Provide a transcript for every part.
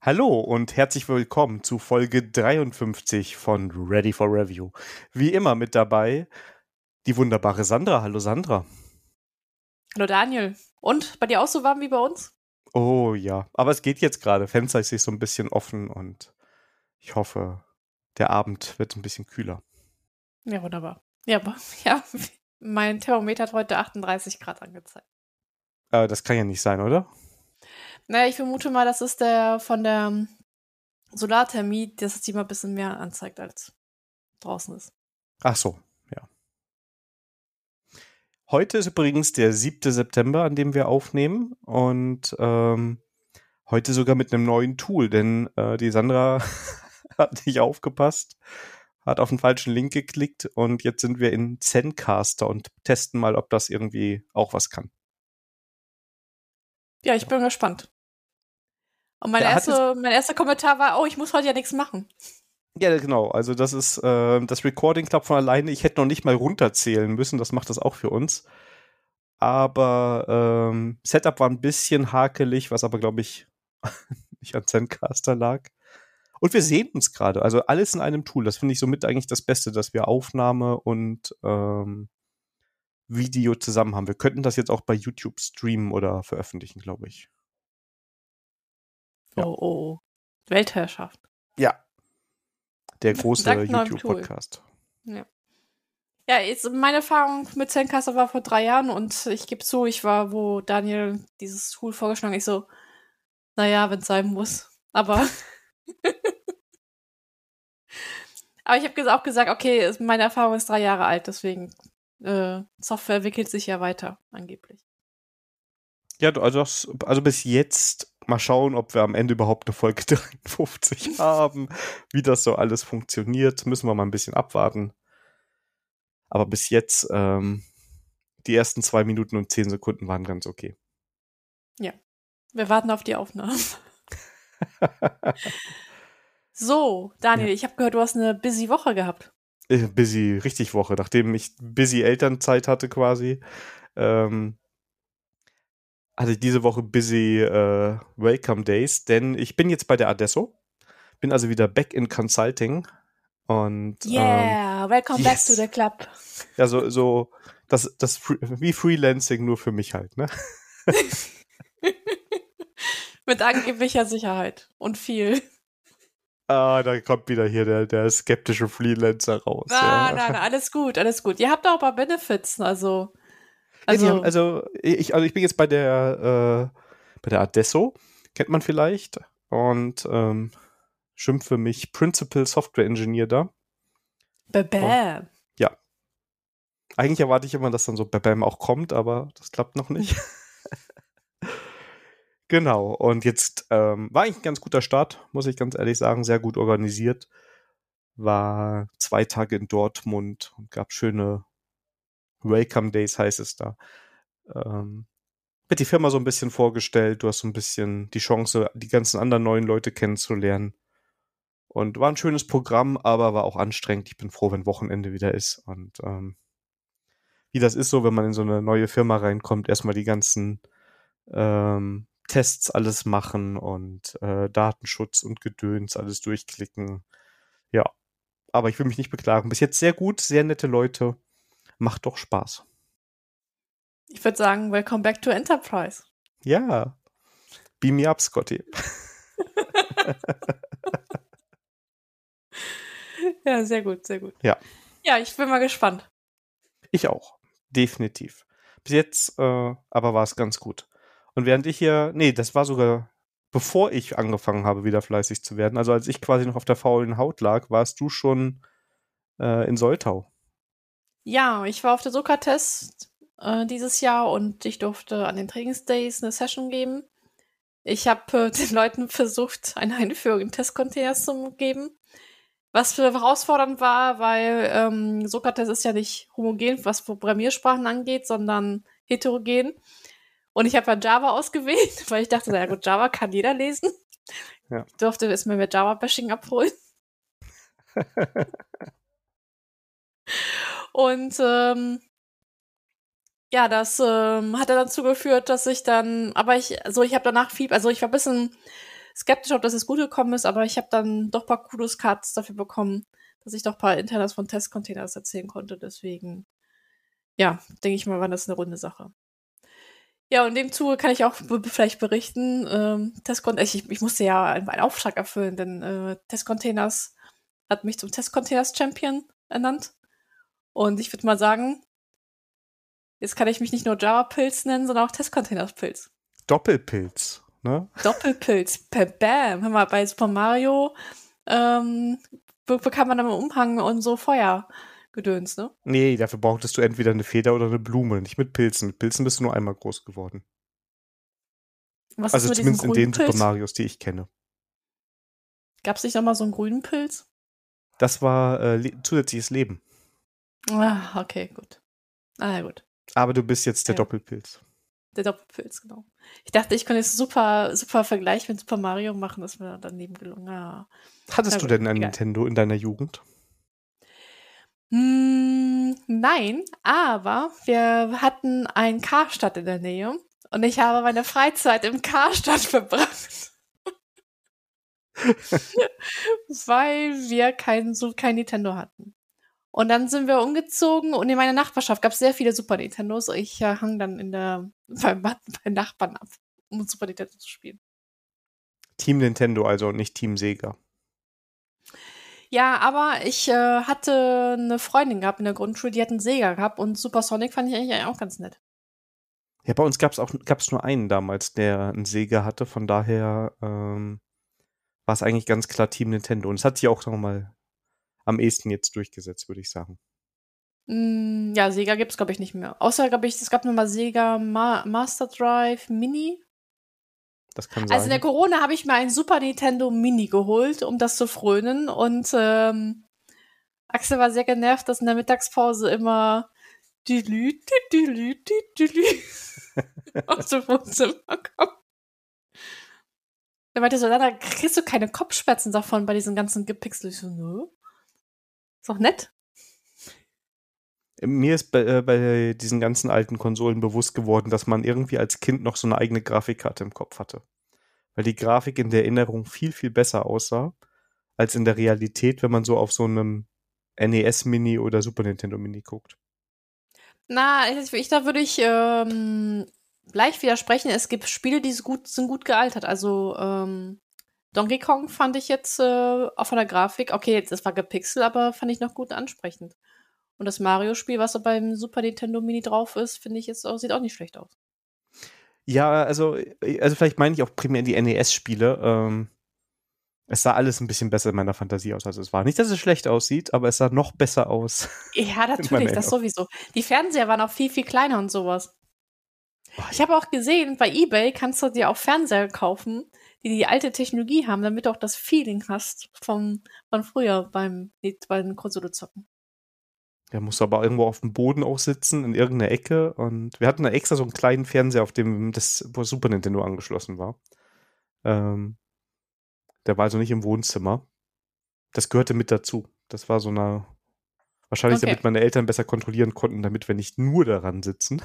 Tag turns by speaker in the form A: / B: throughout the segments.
A: Hallo und herzlich willkommen zu Folge 53 von Ready for Review. Wie immer mit dabei die wunderbare Sandra. Hallo Sandra.
B: Hallo Daniel. Und bei dir auch so warm wie bei uns?
A: Oh ja, aber es geht jetzt gerade. Fenster ist sich so ein bisschen offen und ich hoffe, der Abend wird ein bisschen kühler.
B: Ja, wunderbar. Ja, ja mein Thermometer hat heute 38 Grad angezeigt.
A: Äh, das kann ja nicht sein, oder?
B: Naja, ich vermute mal, das ist der von der Solarthermie, dass es die mal ein bisschen mehr anzeigt, als draußen ist.
A: Ach so, ja. Heute ist übrigens der 7. September, an dem wir aufnehmen und ähm, heute sogar mit einem neuen Tool, denn äh, die Sandra hat nicht aufgepasst, hat auf den falschen Link geklickt und jetzt sind wir in Zencaster und testen mal, ob das irgendwie auch was kann.
B: Ja, ich bin gespannt. Und mein, erste, mein erster Kommentar war, oh, ich muss heute ja nichts machen.
A: Ja, genau. Also das ist, äh, das Recording klappt von alleine. Ich hätte noch nicht mal runterzählen müssen. Das macht das auch für uns. Aber ähm, Setup war ein bisschen hakelig, was aber, glaube ich, nicht an Zencaster lag. Und wir sehen uns gerade. Also alles in einem Tool. Das finde ich somit eigentlich das Beste, dass wir Aufnahme und ähm, Video zusammen haben. Wir könnten das jetzt auch bei YouTube streamen oder veröffentlichen, glaube ich.
B: Ja. Oh, oh, oh. Weltherrschaft.
A: Ja. Der große YouTube-Podcast.
B: Ja. Ja, jetzt meine Erfahrung mit Zencaster war vor drei Jahren und ich gebe zu, ich war, wo Daniel dieses Tool vorgeschlagen hat, ich so, naja, wenn es sein muss. Aber. Aber ich habe auch gesagt, okay, meine Erfahrung ist drei Jahre alt, deswegen äh, Software entwickelt sich ja weiter, angeblich.
A: Ja, also, also bis jetzt mal schauen, ob wir am Ende überhaupt eine Folge 53 haben, wie das so alles funktioniert. Müssen wir mal ein bisschen abwarten. Aber bis jetzt, ähm, die ersten zwei Minuten und zehn Sekunden waren ganz okay.
B: Ja, wir warten auf die Aufnahmen. so, Daniel, ja. ich habe gehört, du hast eine busy Woche gehabt.
A: Äh, busy, richtig Woche, nachdem ich busy Elternzeit hatte quasi. Ähm, hatte ich diese Woche busy äh, Welcome Days, denn ich bin jetzt bei der Adesso, bin also wieder back in Consulting und
B: yeah, ähm, welcome yes. back to the club.
A: Ja, so so das das wie Freelancing nur für mich halt, ne?
B: Mit angeblicher Sicherheit und viel.
A: Ah, da kommt wieder hier der, der skeptische Freelancer raus.
B: Ah, ja. nein, alles gut, alles gut. Ihr habt auch ein paar Benefits, also
A: also, ja, haben, also, ich, also ich bin jetzt bei der, äh, bei der Adesso, kennt man vielleicht, und ähm, schimpfe mich Principal Software Engineer da.
B: Babam.
A: Ja. Eigentlich erwarte ich immer, dass dann so Babam auch kommt, aber das klappt noch nicht. genau. Und jetzt ähm, war eigentlich ein ganz guter Start, muss ich ganz ehrlich sagen, sehr gut organisiert. War zwei Tage in Dortmund und gab schöne Welcome Days heißt es da. Ähm, wird die Firma so ein bisschen vorgestellt, du hast so ein bisschen die Chance, die ganzen anderen neuen Leute kennenzulernen. Und war ein schönes Programm, aber war auch anstrengend. Ich bin froh, wenn Wochenende wieder ist. Und ähm, wie das ist so, wenn man in so eine neue Firma reinkommt, erstmal die ganzen ähm, Tests alles machen und äh, Datenschutz und Gedöns alles durchklicken. Ja, aber ich will mich nicht beklagen. Bis jetzt sehr gut, sehr nette Leute macht doch Spaß.
B: Ich würde sagen, welcome back to Enterprise.
A: Ja. Beam me up, Scotty.
B: ja, sehr gut, sehr gut.
A: Ja.
B: Ja, ich bin mal gespannt.
A: Ich auch. Definitiv. Bis jetzt äh, aber war es ganz gut. Und während ich hier, nee, das war sogar bevor ich angefangen habe, wieder fleißig zu werden. Also als ich quasi noch auf der faulen Haut lag, warst du schon äh, in Soltau.
B: Ja, ich war auf der Sokrates äh, dieses Jahr und ich durfte an den Trainingsdays eine Session geben. Ich habe äh, den Leuten versucht, eine Einführung in Testcontainers zu geben. Was für herausfordernd war, weil ähm, Sokrates ist ja nicht homogen, was Programmiersprachen angeht, sondern heterogen. Und ich habe ja Java ausgewählt, weil ich dachte, na gut, Java kann jeder lesen. Ja. Ich durfte es mir mit Java-Bashing abholen. Und ähm, ja, das ähm, hat dann dazu geführt, dass ich dann, aber ich, also ich habe danach viel, also ich war ein bisschen skeptisch, ob das jetzt gut gekommen ist, aber ich habe dann doch ein paar Kudos-Cards dafür bekommen, dass ich doch ein paar Internas von Testcontainers erzählen konnte. Deswegen, ja, denke ich mal, war das eine runde Sache. Ja, und in dem Zuge kann ich auch vielleicht berichten, ähm, Testcontainers, ich, ich musste ja einen, einen Auftrag erfüllen, denn äh, Testcontainers hat mich zum Testcontainers Champion ernannt. Und ich würde mal sagen, jetzt kann ich mich nicht nur Java-Pilz nennen, sondern auch Testcontainers-Pilz.
A: Doppelpilz, ne?
B: Doppelpilz, Bam. Hör mal, bei Super Mario ähm, bekam man dann im Umhang und so Feuergedöns, ne?
A: Nee, dafür brauchtest du entweder eine Feder oder eine Blume, nicht mit Pilzen. Mit Pilzen bist du nur einmal groß geworden.
B: Was
A: also zumindest in den
B: grünen
A: Super
B: Pilz?
A: Marios, die ich kenne.
B: Gab es nicht noch mal so einen grünen Pilz?
A: Das war äh, le zusätzliches Leben.
B: Ah, okay, gut. Ah, ja, gut.
A: Aber du bist jetzt der
B: Ja.
A: Doppelpilz.
B: Der Doppelpilz, genau. Ich dachte, ich könnte jetzt super, super Vergleich mit Super Mario machen, das ist mir daneben gelungen. Ah.
A: Hattest
B: Na
A: du denn ein
B: egal.
A: Nintendo in deiner Jugend?
B: Hm, nein, aber wir hatten einen Karstadt in der Nähe und ich habe meine Freizeit im Karstadt verbracht. Weil wir kein, so kein Nintendo hatten. Und dann sind wir umgezogen und in meiner Nachbarschaft gab es sehr viele Super Nintendos. Ich äh, hang dann in der, beim, beim Nachbarn ab, um Super Nintendo zu spielen.
A: Team Nintendo also und nicht Team Sega.
B: Ja, aber ich äh, hatte eine Freundin gehabt in der Grundschule, die hat einen Sega gehabt und Super Sonic fand ich eigentlich auch ganz nett.
A: Ja, bei uns gab es auch gab's nur einen damals, der einen Sega hatte. Von daher ähm, war es eigentlich ganz klar Team Nintendo. Und es hat sich auch nochmal am ehesten jetzt durchgesetzt, würde ich sagen.
B: Mm, ja, Sega gibt's glaube ich nicht mehr. Außer glaube ich, es gab nochmal Sega Ma Master Drive Mini.
A: Das kann
B: Also in der
A: sein.
B: Corona habe ich mir ein Super Nintendo Mini geholt, um das zu frönen. Und ähm, Axel war sehr genervt, dass in der Mittagspause immer Dülü, Dülü, Dülü aus dem Wohnzimmer kommt. Er meinte so, da kriegst du keine Kopfschmerzen davon bei diesen ganzen Gepixel. Ich so, nö. Ist doch nett.
A: Mir ist bei, äh, bei diesen ganzen alten Konsolen bewusst geworden, dass man irgendwie als Kind noch so eine eigene Grafikkarte im Kopf hatte. Weil die Grafik in der Erinnerung viel, viel besser aussah, als in der Realität, wenn man so auf so einem NES Mini oder Super Nintendo Mini guckt.
B: Na, ich, ich da würde ich ähm, leicht widersprechen. Es gibt Spiele, die so gut, sind gut gealtert. Also ähm, Donkey Kong fand ich jetzt äh, auch von der Grafik, okay, das war gepixelt, aber fand ich noch gut ansprechend. Und das Mario-Spiel, was so beim Super Nintendo Mini drauf ist, finde ich jetzt auch, sieht auch nicht schlecht aus.
A: Ja, also, also vielleicht meine ich auch primär die NES-Spiele. Ähm, es sah alles ein bisschen besser in meiner Fantasie aus, als es war. Nicht, dass es schlecht aussieht, aber es sah noch besser aus.
B: Ja, natürlich, das sowieso. Die Fernseher waren auch viel, viel kleiner und sowas. Ich habe auch gesehen, bei eBay kannst du dir auch Fernseher kaufen, die die alte Technologie haben, damit du auch das Feeling hast vom, von früher beim, beim Konsole zocken.
A: Der musste aber irgendwo auf dem Boden auch sitzen, in irgendeiner Ecke. Und wir hatten da extra so einen kleinen Fernseher, auf dem das wo Super Nintendo angeschlossen war. Ähm, der war also nicht im Wohnzimmer. Das gehörte mit dazu. Das war so eine. Wahrscheinlich,
B: Okay.
A: damit meine Eltern besser kontrollieren konnten, damit wir nicht nur daran sitzen.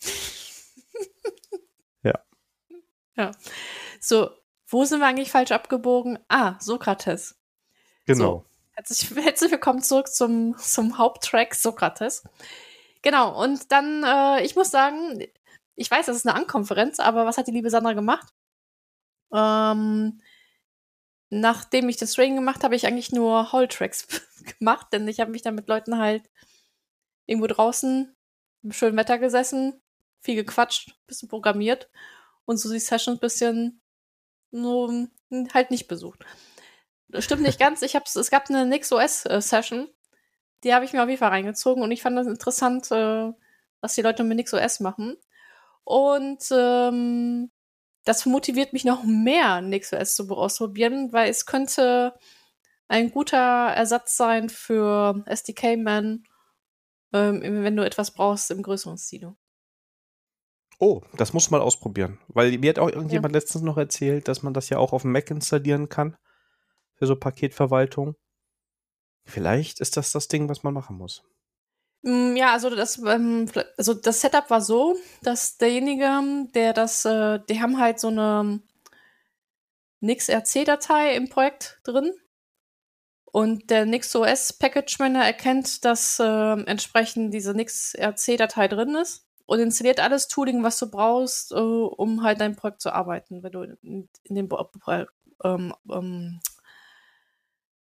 B: So, wo sind wir eigentlich falsch abgebogen? Ah, Sokrates.
A: Genau.
B: Herzlich, herzlich willkommen zurück zum, zum Haupttrack Sokrates. Genau, und dann, äh, ich muss sagen, ich weiß, das ist eine Ankonferenz, aber was hat die liebe Sandra gemacht? Ähm, nachdem ich das Training gemacht habe, habe ich eigentlich nur Hall-Tracks gemacht, denn ich habe mich dann mit Leuten halt irgendwo draußen im schönen Wetter gesessen, viel gequatscht, bisschen programmiert und so die Sessions bisschen nur halt nicht besucht. Das stimmt nicht ganz. Ich hab's, es gab eine NixOS-Session, die habe ich mir auf jeden Fall reingezogen und ich fand das interessant, äh, was die Leute mit NixOS machen. Und ähm, das motiviert mich noch mehr, NixOS zu ausprobieren, weil es könnte ein guter Ersatz sein für SDK-Man, ähm, wenn du etwas brauchst im größeren Stile.
A: Oh, das muss man ausprobieren. Weil mir hat auch irgendjemand letztens noch erzählt, dass man das ja auch auf dem Mac installieren kann. Für so Paketverwaltung. Vielleicht ist das das Ding, was man machen muss.
B: Mm, Ja, also das, ähm, also das Setup war so, dass derjenige, der das, äh, die haben halt so eine NixRC-Datei im Projekt drin. Und der NixOS Package Manager erkennt, dass äh, entsprechend diese NixRC-Datei drin ist und installiert alles Tooling, was du brauchst, äh, um halt dein Projekt zu arbeiten, wenn du in, in dem ähm, ähm,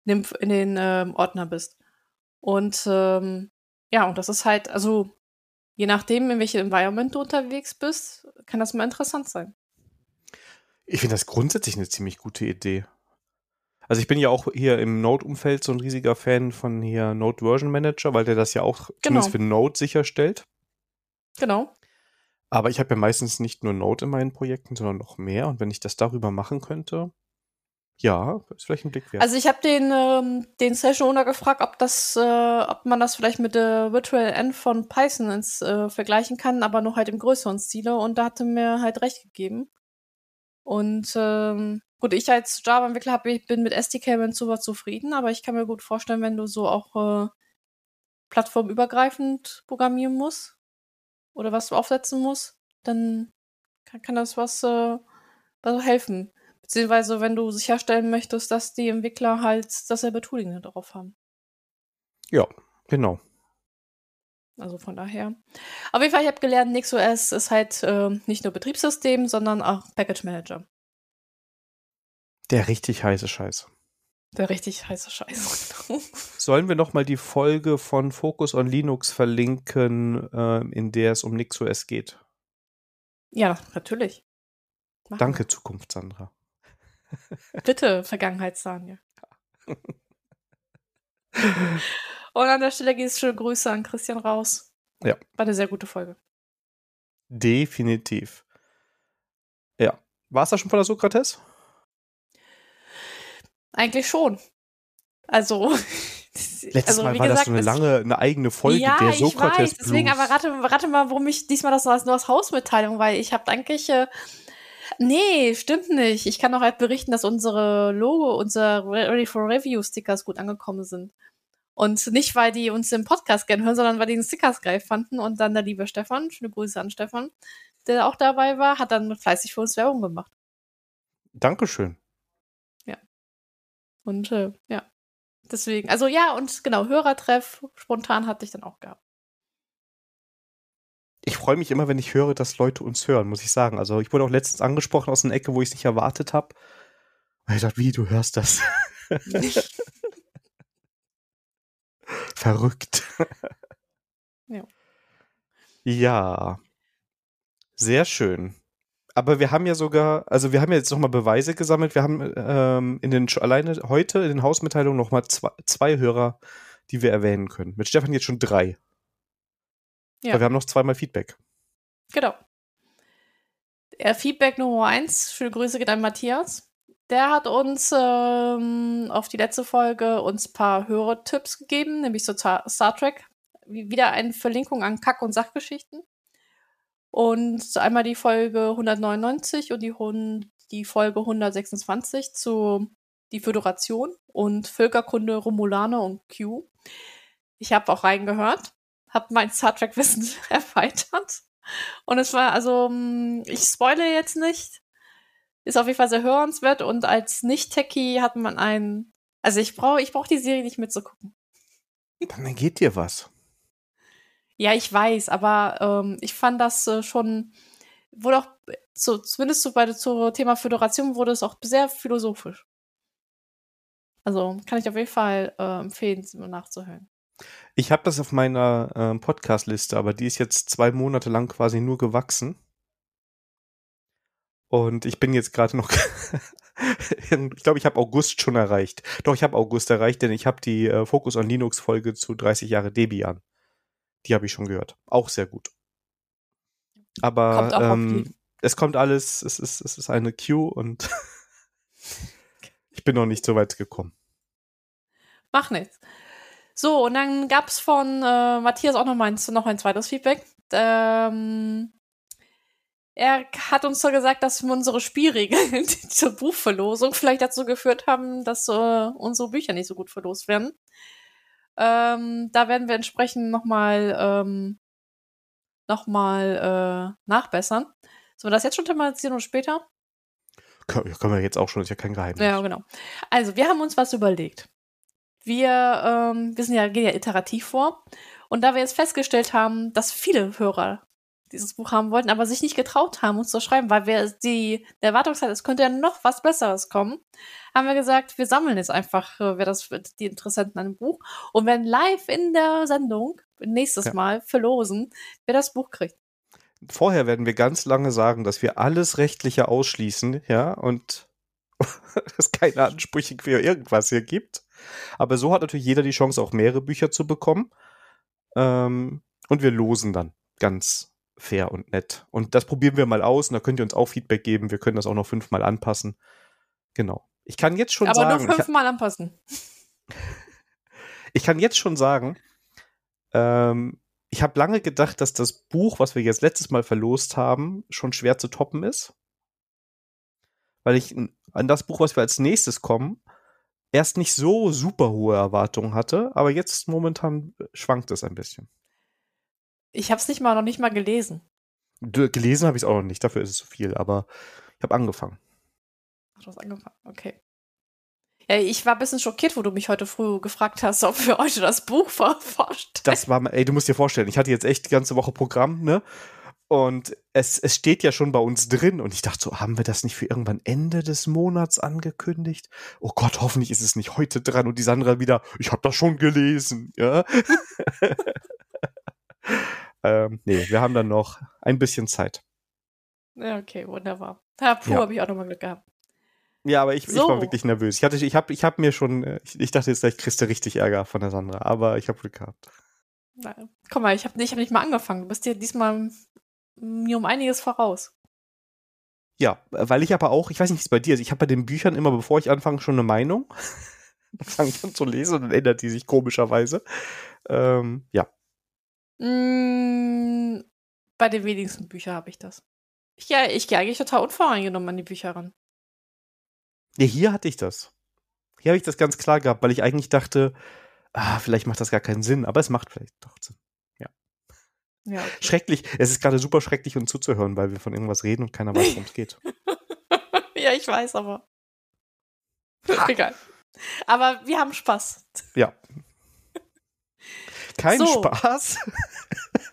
B: in, in den ähm, Ordner bist. Und ähm, ja, und das ist halt, also je nachdem, in welchem Environment du unterwegs bist, kann das mal interessant sein.
A: Ich finde das grundsätzlich eine ziemlich gute Idee. Also ich bin ja auch hier im Node-Umfeld so ein riesiger Fan von hier Node Version Manager, weil der das ja auch genau. zumindest für Node sicherstellt.
B: Genau.
A: Aber ich habe ja meistens nicht nur Node in meinen Projekten, sondern noch mehr. Und wenn ich das darüber machen könnte, ja, ist vielleicht ein Blick wert.
B: Also ich habe den, ähm, den Session Owner gefragt, ob das, äh, ob man das vielleicht mit der Virtual End von Python ins, äh, vergleichen kann, aber noch halt im größeren Stile. Und da hatte mir halt recht gegeben. Und ähm, gut, ich als Java-Entwickler bin mit SDK und sowas zufrieden, aber ich kann mir gut vorstellen, wenn du so auch äh, plattformübergreifend programmieren musst oder was du aufsetzen musst, dann kann, kann das was, äh, was helfen. Beziehungsweise, wenn du sicherstellen möchtest, dass die Entwickler halt dasselbe Tooling darauf haben.
A: Ja, genau.
B: Also von daher. Auf jeden Fall, ich habe gelernt, NixOS ist halt äh, nicht nur Betriebssystem, sondern auch Package Manager.
A: Der richtig heiße Scheiß.
B: Der richtig heiße Scheiß.
A: Sollen wir noch mal die Folge von Focus on Linux verlinken, äh, in der es um NixOS geht?
B: Ja, natürlich.
A: Machen Danke, wir. Zukunft, Sandra.
B: Bitte, Vergangenheitssanja. Und an der Stelle geht es schöne Grüße an Christian raus.
A: Ja.
B: War eine sehr gute Folge.
A: Definitiv. Ja. War es da schon von der Sokrates?
B: Eigentlich schon. Also.
A: Letztes also, Mal war gesagt, das so eine lange, eine eigene Folge
B: ja,
A: der Sokrates.
B: Ich weiß, deswegen, aber rate, rate mal, warum ich diesmal das nur als, Hausmitteilung, weil ich habe eigentlich. Äh, Nee, stimmt nicht. Ich kann auch halt berichten, dass unsere Logo, unsere Ready for Review Stickers gut angekommen sind. Und nicht, weil die uns im Podcast gerne hören, sondern weil die den Stickers geil fanden. Und dann der liebe Stefan, schöne Grüße an Stefan, der auch dabei war, hat dann fleißig für uns Werbung gemacht.
A: Dankeschön.
B: Ja. Und äh, ja. Deswegen, also ja, und genau, Hörertreff spontan hatte ich dann auch gehabt
A: ich freue mich immer, wenn ich höre, dass Leute uns hören, muss ich sagen. Also ich wurde auch letztens angesprochen aus einer Ecke, wo ich es nicht erwartet habe. Und ich dachte, wie, du hörst das? Verrückt.
B: ja.
A: Ja. Sehr schön. Aber wir haben ja sogar, also wir haben ja jetzt nochmal Beweise gesammelt. Wir haben ähm, in den alleine heute in den Hausmitteilungen nochmal zwei, zwei Hörer, die wir erwähnen können. Mit Stefan jetzt schon drei. Ja. Weil wir haben noch zweimal Feedback.
B: Genau. Der Feedback Nummer eins, schöne Grüße geht an Matthias. Der hat uns ähm, auf die letzte Folge uns ein paar Hörertipps gegeben, nämlich so Star Trek. Wieder eine Verlinkung an Kack- und Sachgeschichten. Und einmal die Folge 199 und die, die Folge 126 zu die Föderation und Völkerkunde Romulaner und Q. Ich habe auch reingehört habe mein Star Trek Wissen erweitert. Und es war, also, mm, ich spoile jetzt nicht. Ist auf jeden Fall sehr hörenswert und als Nicht-Techie hat man einen. Also ich brauche ich brauch die Serie nicht mitzugucken.
A: Dann geht dir was.
B: Ja, ich weiß, aber ähm, ich fand das äh, schon, wurde auch, so, zumindest so bei zum Thema Föderation wurde es auch sehr philosophisch. Also kann ich auf jeden Fall äh, empfehlen, nachzuhören.
A: Ich habe das auf meiner äh, Podcast-Liste, aber die ist jetzt zwei Monate lang quasi nur gewachsen. Und ich bin jetzt gerade noch, ich glaube, ich habe August schon erreicht. Doch, ich habe August erreicht, denn ich habe die äh, Focus on Linux Folge zu 30 Jahre Debian. Die habe ich schon gehört. Auch sehr gut. Aber ähm, es kommt alles, es ist, es ist eine Queue und ich bin noch nicht so weit gekommen.
B: Mach nichts. So, und dann gab es von äh, Matthias auch noch, mal ein, noch ein zweites Feedback. Ähm, er hat uns so gesagt, dass unsere Spielregeln zur Buchverlosung vielleicht dazu geführt haben, dass äh, unsere Bücher nicht so gut verlost werden. Ähm, da werden wir entsprechend nochmal ähm, noch äh, nachbessern. Sollen wir das jetzt schon thematisieren oder später?
A: Können, können wir jetzt auch schon, ist ja kein Geheimnis.
B: Ja, genau. Also, wir haben uns was überlegt. Wir, ähm, wir sind ja, gehen ja iterativ vor. Und da wir jetzt festgestellt haben, dass viele Hörer dieses Buch haben wollten, aber sich nicht getraut haben, uns zu schreiben, weil wir die Erwartungszeit, es könnte ja noch was Besseres kommen, haben wir gesagt, wir sammeln jetzt einfach, äh, wer das die Interessenten an dem Buch und werden live in der Sendung nächstes
A: Ja.
B: Mal verlosen, wer das Buch kriegt.
A: Vorher werden wir ganz lange sagen, dass wir alles Rechtliche ausschließen, ja, und es keine Ansprüche für irgendwas hier gibt. Aber so hat natürlich jeder die Chance, auch mehrere Bücher zu bekommen. Ähm, und wir losen dann ganz fair und nett. Und das probieren wir mal aus und da könnt ihr uns auch Feedback geben. Wir können das auch noch fünfmal anpassen. Genau. Ich kann jetzt schon
B: aber
A: sagen,
B: nur
A: ich,
B: fünfmal anpassen.
A: ich kann jetzt schon sagen, ähm, ich habe lange gedacht, dass das Buch, was wir jetzt letztes Mal verlost haben, schon schwer zu toppen ist. Weil ich an das Buch, was wir als nächstes kommen, erst nicht so super hohe Erwartungen hatte, aber jetzt momentan schwankt es ein bisschen.
B: Ich habe es nicht mal noch nicht mal gelesen.
A: D- Gelesen habe ich es auch noch nicht, dafür ist es zu viel, aber ich habe angefangen.
B: Ach, du hast angefangen. Okay. Ja, ich war ein bisschen schockiert, wo du mich heute früh gefragt hast, ob wir heute das Buch vor- vorstellen.
A: Das war, mal- ey, du musst dir vorstellen, ich hatte jetzt echt die ganze Woche Programm, ne? Und es, es steht ja schon bei uns drin. Und ich dachte so, haben wir das nicht für irgendwann Ende des Monats angekündigt? Oh Gott, hoffentlich ist es nicht heute dran. Und die Sandra wieder, ich habe das schon gelesen, ja? ähm, nee, wir haben dann noch ein bisschen Zeit.
B: Okay, wunderbar. Ja, puh,
A: Ja.
B: habe ich auch nochmal Glück gehabt.
A: Ja, aber ich, ich
B: So.
A: war wirklich nervös. Ich, hatte, ich habe ich hab mir schon, äh, ich, ich dachte jetzt, gleich kriegst du richtig Ärger von der Sandra. Aber ich habe Glück gehabt.
B: Na, Guck mal, ich habe ich hab nicht mal angefangen. Du bist dir diesmal mir um einiges voraus.
A: Ja, weil ich aber auch, ich weiß nicht, wie es bei dir ist, ich habe bei den Büchern immer, bevor ich anfange, schon eine Meinung. Dann fange ich an zu lesen und dann ändert die sich komischerweise. Ähm, ja.
B: Mm, bei den wenigsten Büchern habe ich das. Ich, gehe- ich gehe eigentlich total unvoreingenommen an die Bücher ran.
A: ja, hier hatte ich das. Hier habe ich das ganz klar gehabt, weil ich eigentlich dachte, ah, vielleicht macht das gar keinen Sinn, aber es macht vielleicht doch Sinn.
B: Ja, okay.
A: Schrecklich, es ist gerade super schrecklich, uns zuzuhören, weil wir von irgendwas reden und keiner weiß, worum es geht.
B: ja, ich weiß, aber. Egal. Aber wir haben Spaß.
A: Ja. Kein
B: So.
A: Spaß.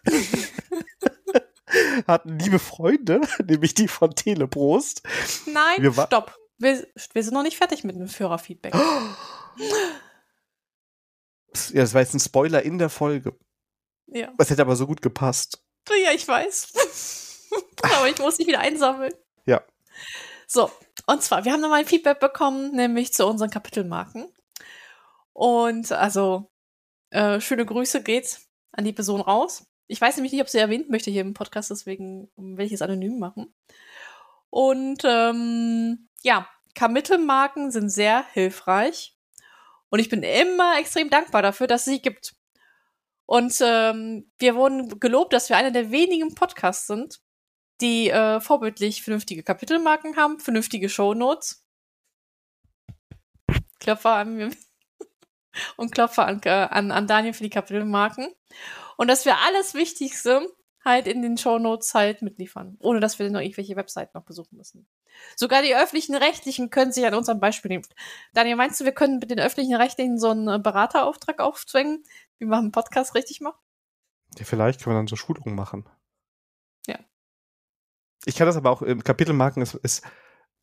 A: Hatten liebe Freunde, nämlich die von Teleprost.
B: Nein,
A: Wir
B: stopp. Wir, wir sind noch nicht fertig mit dem Führerfeedback.
A: Ja, das war jetzt ein Spoiler in der Folge.
B: Ja.
A: Das hätte aber so gut gepasst.
B: Ja, ich weiß. Aber ich muss dich wieder einsammeln.
A: Ja.
B: So, und zwar, wir haben nochmal ein Feedback bekommen, nämlich zu unseren Kapitelmarken. Und also, äh, schöne Grüße geht's an die Person raus. Ich weiß nämlich nicht, ob sie erwähnt möchte hier im Podcast, deswegen will ich es anonym machen. Und ähm, ja, Kapitelmarken sind sehr hilfreich. Und ich bin immer extrem dankbar dafür, dass es sie gibt. Und ähm, wir wurden gelobt, dass wir einer der wenigen Podcasts sind, die äh, vorbildlich vernünftige Kapitelmarken haben, vernünftige Shownotes. Klopfer an mir und Klopfer an, äh, an, an Daniel für die Kapitelmarken. Und dass wir alles Wichtigste halt in den Shownotes halt mitliefern, ohne dass wir noch irgendwelche Webseiten noch besuchen müssen. Sogar die öffentlichen Rechtlichen können sich an unserem Beispiel nehmen. Daniel, meinst du, wir können mit den öffentlichen Rechtlichen so einen äh, Beraterauftrag aufzwängen, wie man einen Podcast richtig macht?
A: Ja, vielleicht können wir dann so Schulungen machen.
B: Ja.
A: Ich kann das aber auch, im Kapitelmarken ist, ist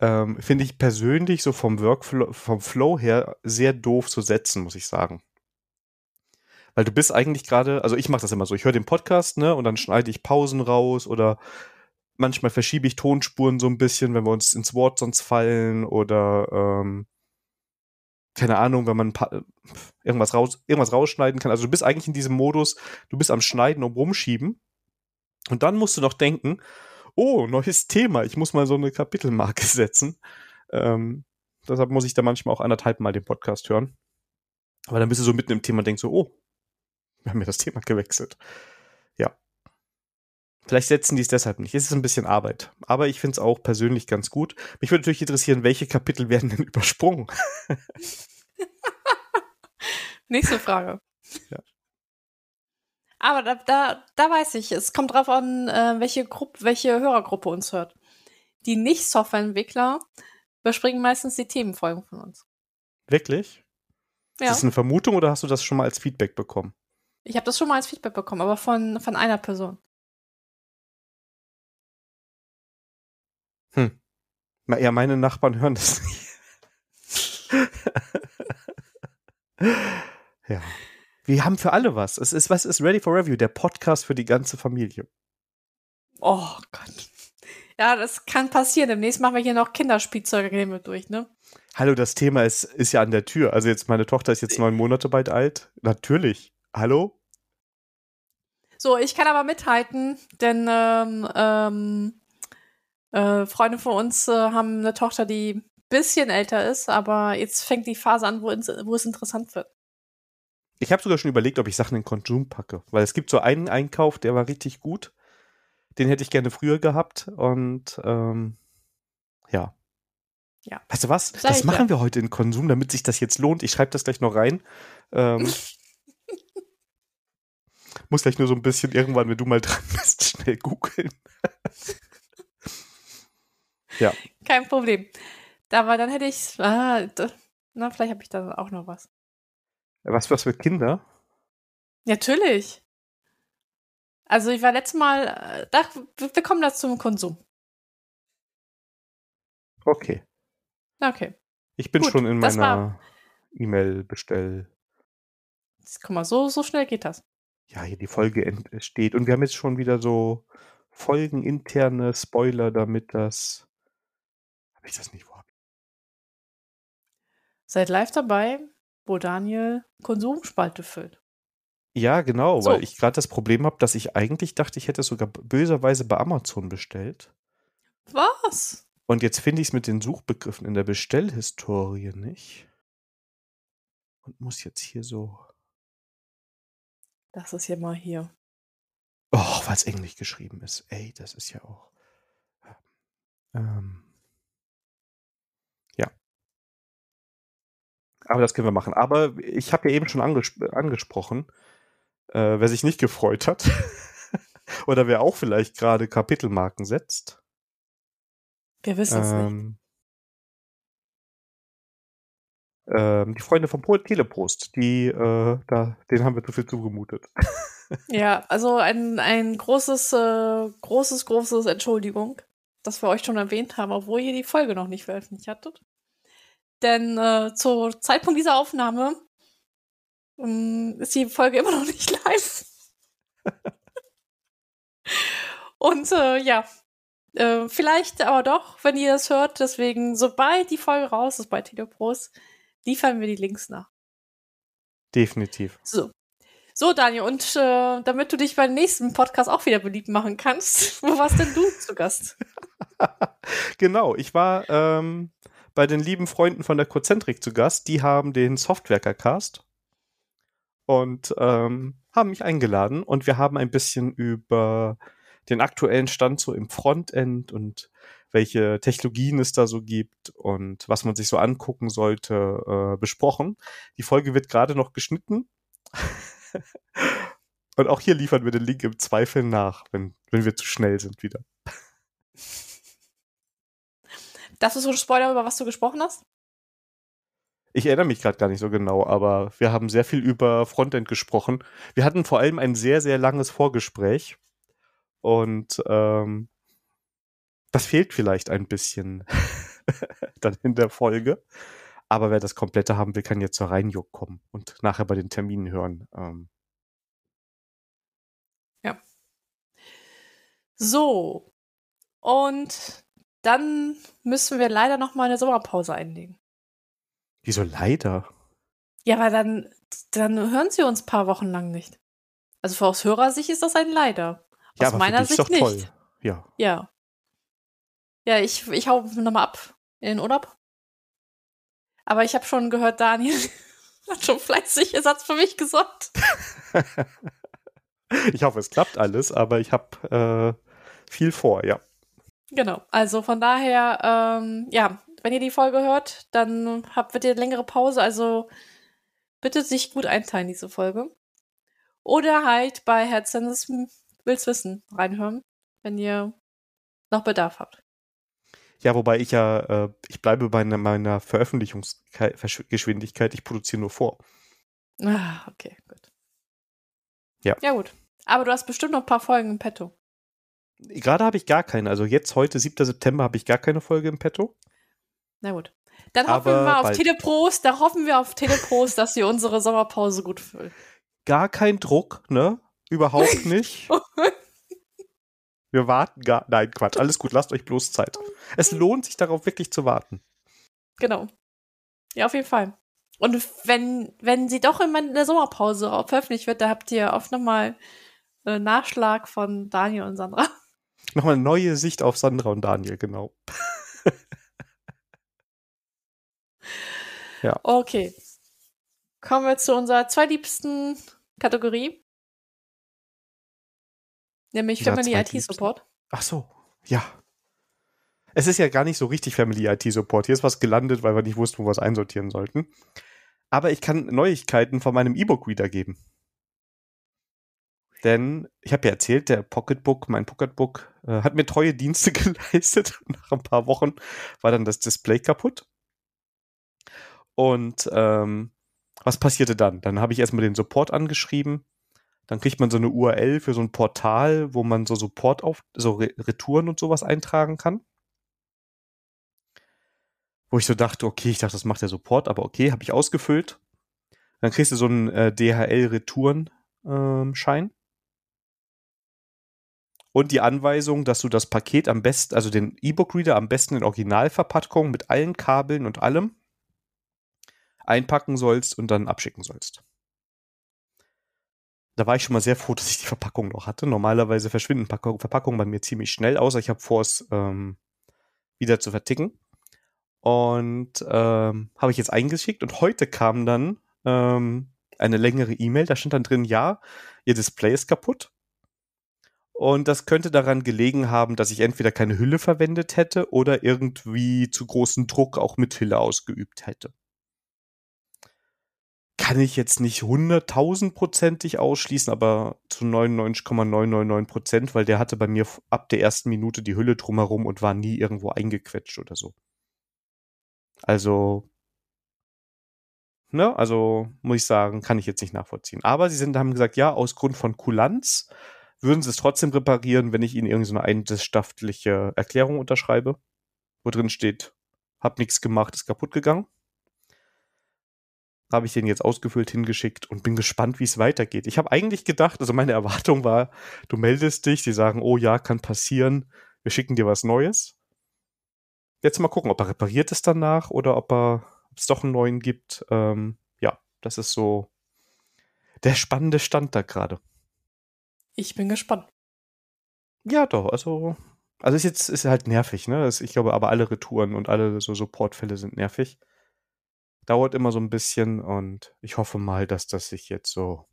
A: ähm, finde ich persönlich so vom Workflow, vom Flow her sehr doof zu setzen, muss ich sagen. Weil du bist eigentlich gerade, also ich mache das immer so, ich höre den Podcast, ne, und dann schneide ich Pausen raus oder manchmal verschiebe ich Tonspuren so ein bisschen, wenn wir uns ins Wort sonst fallen oder ähm, keine Ahnung, wenn man paar, irgendwas raus, irgendwas rausschneiden kann. Also du bist eigentlich in diesem Modus, du bist am Schneiden und rumschieben. Und dann musst du noch denken, oh, neues Thema, ich muss mal so eine Kapitelmarke setzen. Ähm, deshalb muss ich da manchmal auch anderthalb Mal den Podcast hören. Aber dann bist du so mitten im Thema und denkst so, oh, wir haben ja das Thema gewechselt. Ja. Vielleicht setzen die es deshalb nicht. Es ist ein bisschen Arbeit. Aber ich finde es auch persönlich ganz gut. Mich würde natürlich interessieren, welche Kapitel werden denn übersprungen?
B: Nächste Frage.
A: Ja.
B: Aber da, da, da weiß ich, es kommt drauf an, äh, welche Gruppe, welche Hörergruppe uns hört. Die Nicht-Softwareentwickler überspringen meistens die Themenfolgen von uns.
A: Wirklich?
B: Ja.
A: Ist das eine Vermutung oder hast du das schon mal als Feedback bekommen?
B: Ich habe das schon mal als Feedback bekommen, aber von, von einer Person.
A: Hm. Ja, meine Nachbarn hören das nicht. ja. Wir haben für alle was. Es ist, was ist Ready for Review? Der Podcast für die ganze Familie.
B: Oh Gott. Ja, das kann passieren. Demnächst machen wir hier noch Kinderspielzeuge durch, ne?
A: Hallo, das Thema ist, ist ja an der Tür. Also jetzt, meine Tochter ist jetzt neun Monate bald alt. Natürlich. Hallo?
B: So, ich kann aber mithalten, denn ähm, ähm, äh, Freunde von uns äh, haben eine Tochter, die ein bisschen älter ist, aber jetzt fängt die Phase an, wo, wo es interessant wird.
A: Ich habe sogar schon überlegt, ob ich Sachen in Konsum packe, weil es gibt so einen Einkauf, der war richtig gut. Den hätte ich gerne früher gehabt und ähm, ja.
B: Ja.
A: Weißt du was?
B: Sag
A: das machen
B: ja.
A: wir heute in Konsum, damit sich das jetzt lohnt. Ich schreibe das gleich noch rein. Ähm, muss gleich nur so ein bisschen irgendwann, wenn du mal dran bist, schnell googeln. ja.
B: Kein Problem. Aber dann hätte ich, ah, na, vielleicht habe ich da auch noch was.
A: Was, was für Kinder?
B: Natürlich. Also ich war letztes Mal, äh, da, wir kommen das zum Konsum.
A: Okay.
B: Okay.
A: Ich bin
B: Gut,
A: schon in meiner E-Mail-Bestell.
B: Guck mal, so, so schnell geht das.
A: Ja, hier die Folge entsteht. Und wir haben jetzt schon wieder so folgeninterne Spoiler, damit das. Habe ich das nicht vor?
B: Seid live dabei, wo Daniel Konsumspalte füllt.
A: Ja, genau,
B: So.
A: weil ich gerade das Problem habe, dass ich eigentlich dachte, ich hätte es sogar böserweise bei Amazon bestellt.
B: Was?
A: Und jetzt finde ich es mit den Suchbegriffen in der Bestellhistorie nicht. Und muss jetzt hier so.
B: Das ist ja mal hier.
A: Oh, weil es Englisch geschrieben ist. Ey, das ist ja auch. Ähm, ja. Aber das können wir machen. Aber ich habe ja eben schon anges angesprochen, äh, wer sich nicht gefreut hat oder wer auch vielleicht gerade Kapitelmarken setzt.
B: Wir wissen es nicht.
A: Ähm, ähm, die Freunde vom Po- Telepost, die, äh, da, denen haben wir zu viel zugemutet.
B: Ja, also ein, ein großes, äh, großes, großes Entschuldigung, dass wir euch schon erwähnt haben, obwohl ihr die Folge noch nicht veröffentlicht hattet. Denn äh, zu Zeitpunkt dieser Aufnahme ähm, ist die Folge immer noch nicht live. Und äh, ja, äh, vielleicht aber doch, wenn ihr das hört. Deswegen, sobald die Folge raus ist bei Telepros, liefern wir die Links nach.
A: Definitiv.
B: So. So, Daniel, und äh, damit du dich beim nächsten Podcast auch wieder beliebt machen kannst, wo warst denn du zu Gast?
A: genau, ich war ähm, bei den lieben Freunden von der Cozentrik zu Gast. Die haben den Softwerker-Cast und ähm, haben mich eingeladen und wir haben ein bisschen über den aktuellen Stand so im Frontend und welche Technologien es da so gibt und was man sich so angucken sollte, äh, besprochen. Die Folge wird gerade noch geschnitten. und auch hier liefern wir den Link im Zweifel nach, wenn, wenn wir zu schnell sind wieder.
B: Darfst du so spoilern, über was du gesprochen hast?
A: Ich erinnere mich gerade gar nicht so genau, aber wir haben sehr viel über Frontend gesprochen. Wir hatten vor allem ein sehr, sehr langes Vorgespräch. Und ähm, das fehlt vielleicht ein bisschen dann in der Folge. Aber wer das komplette haben will, kann jetzt zur Reinjuck kommen und nachher bei den Terminen hören. Ähm,
B: So. Und dann müssen wir leider noch mal eine Sommerpause einlegen.
A: wieso leider?
B: Ja, weil dann, dann hören sie uns ein paar Wochen lang nicht. Also für aus Hörersicht ist das ein Leider.
A: Ja,
B: aus
A: aber
B: meiner Sicht
A: doch
B: nicht.
A: toll. Ja.
B: Ja. Ja, ich, ich hau nochmal ab in den Urlaub. Aber ich habe schon gehört, Daniel hat schon fleißig Ersatz für mich gesorgt.
A: ich hoffe, es klappt alles, aber ich habe äh, viel vor, ja.
B: Genau. Also von daher, ähm, ja, wenn ihr die Folge hört, dann habt wird ihr eine längere Pause. Also bitte sich gut einteilen, diese Folge. Oder halt bei Herz Will's wissen reinhören, wenn ihr noch Bedarf habt.
A: Ja, wobei ich ja, äh, ich bleibe bei ne, meiner Veröffentlichungsgeschwindigkeit, ich produziere nur vor.
B: Ah, okay, gut.
A: Ja.
B: Ja, gut. Aber du hast bestimmt noch ein paar Folgen im Petto.
A: Gerade habe ich gar keine. Also jetzt, heute, 7. September, habe ich gar keine Folge im Petto.
B: Na gut. Dann hoffen
A: Aber
B: wir mal auf
A: bald.
B: Teleprost, da hoffen wir auf Teleprost, dass sie unsere Sommerpause gut füllen.
A: Gar kein Druck, ne? Überhaupt nicht. Wir warten gar. Nein, Quatsch. Alles gut, lasst euch bloß Zeit. Es lohnt sich darauf wirklich zu warten.
B: Genau. Ja, auf jeden Fall. Und wenn, wenn sie doch in der Sommerpause veröffentlicht wird, da habt ihr oft nochmal äh, Nachschlag von Daniel und Sandra.
A: Nochmal eine neue Sicht auf Sandra und Daniel, genau.
B: Okay. Kommen wir zu unserer zweitliebsten Kategorie. Nämlich
A: Unserer
B: Family IT? Support.
A: Ach so, ja. Es ist ja gar nicht so richtig Family IT Support. Hier ist was gelandet, weil wir nicht wussten, wo wir es einsortieren sollten. Aber ich kann Neuigkeiten von meinem E-Book Reader geben. Denn ich habe ja erzählt, der Pocketbook, mein Pocketbook, äh, hat mir treue Dienste geleistet. Nach ein paar Wochen war dann das Display kaputt. Und ähm, was passierte dann? Dann habe ich erstmal den Support angeschrieben. Dann kriegt man so eine URL für so ein Portal, wo man so Support auf, so Re Retouren und sowas eintragen kann. Wo ich so dachte, okay, ich dachte, das macht der Support, aber okay, habe ich ausgefüllt. Dann kriegst du so einen äh, DHL-Retouren-Schein. Und die Anweisung, dass du das Paket am besten, also den E-Book-Reader am besten in Originalverpackung mit allen Kabeln und allem einpacken sollst und dann abschicken sollst. Da war ich schon mal sehr froh, dass ich die Verpackung noch hatte. Normalerweise verschwinden Packung, Verpackungen bei mir ziemlich schnell, außer ich habe vor, es ähm, wieder zu verticken. Und ähm, habe ich jetzt eingeschickt und heute kam dann ähm, eine längere E-Mail. Da stand dann drin, ja, ihr Display ist kaputt. Und das könnte daran gelegen haben, dass ich entweder keine Hülle verwendet hätte oder irgendwie zu großen Druck auch mit Hülle ausgeübt hätte kann ich jetzt nicht hunderttausendprozentig ausschließen, aber zu 99,999 Prozent, weil der hatte bei mir ab der ersten Minute die Hülle drumherum und war nie irgendwo eingequetscht oder so. Also, ne, also muss ich sagen, kann ich jetzt nicht nachvollziehen. Aber sie sind, haben gesagt, ja, aus Grund von Kulanz würden sie es trotzdem reparieren, wenn ich ihnen irgendeine eidesstattliche Erklärung unterschreibe, wo drin steht, hab nichts gemacht, ist kaputt gegangen habe ich den jetzt ausgefüllt hingeschickt und bin gespannt, wie es weitergeht. Ich habe eigentlich gedacht, also meine Erwartung war, du meldest dich, die sagen, oh ja, kann passieren, wir schicken dir was Neues. Jetzt mal gucken, ob er repariert ist danach oder ob er es doch einen neuen gibt. Ähm, ja, das ist so der spannende Stand da gerade.
B: Ich bin gespannt.
A: Ja, doch, also also ist jetzt ist halt nervig, ne? Ich glaube, aber alle Retouren und alle so Supportfälle sind nervig dauert immer so ein bisschen und ich hoffe mal, dass das sich jetzt so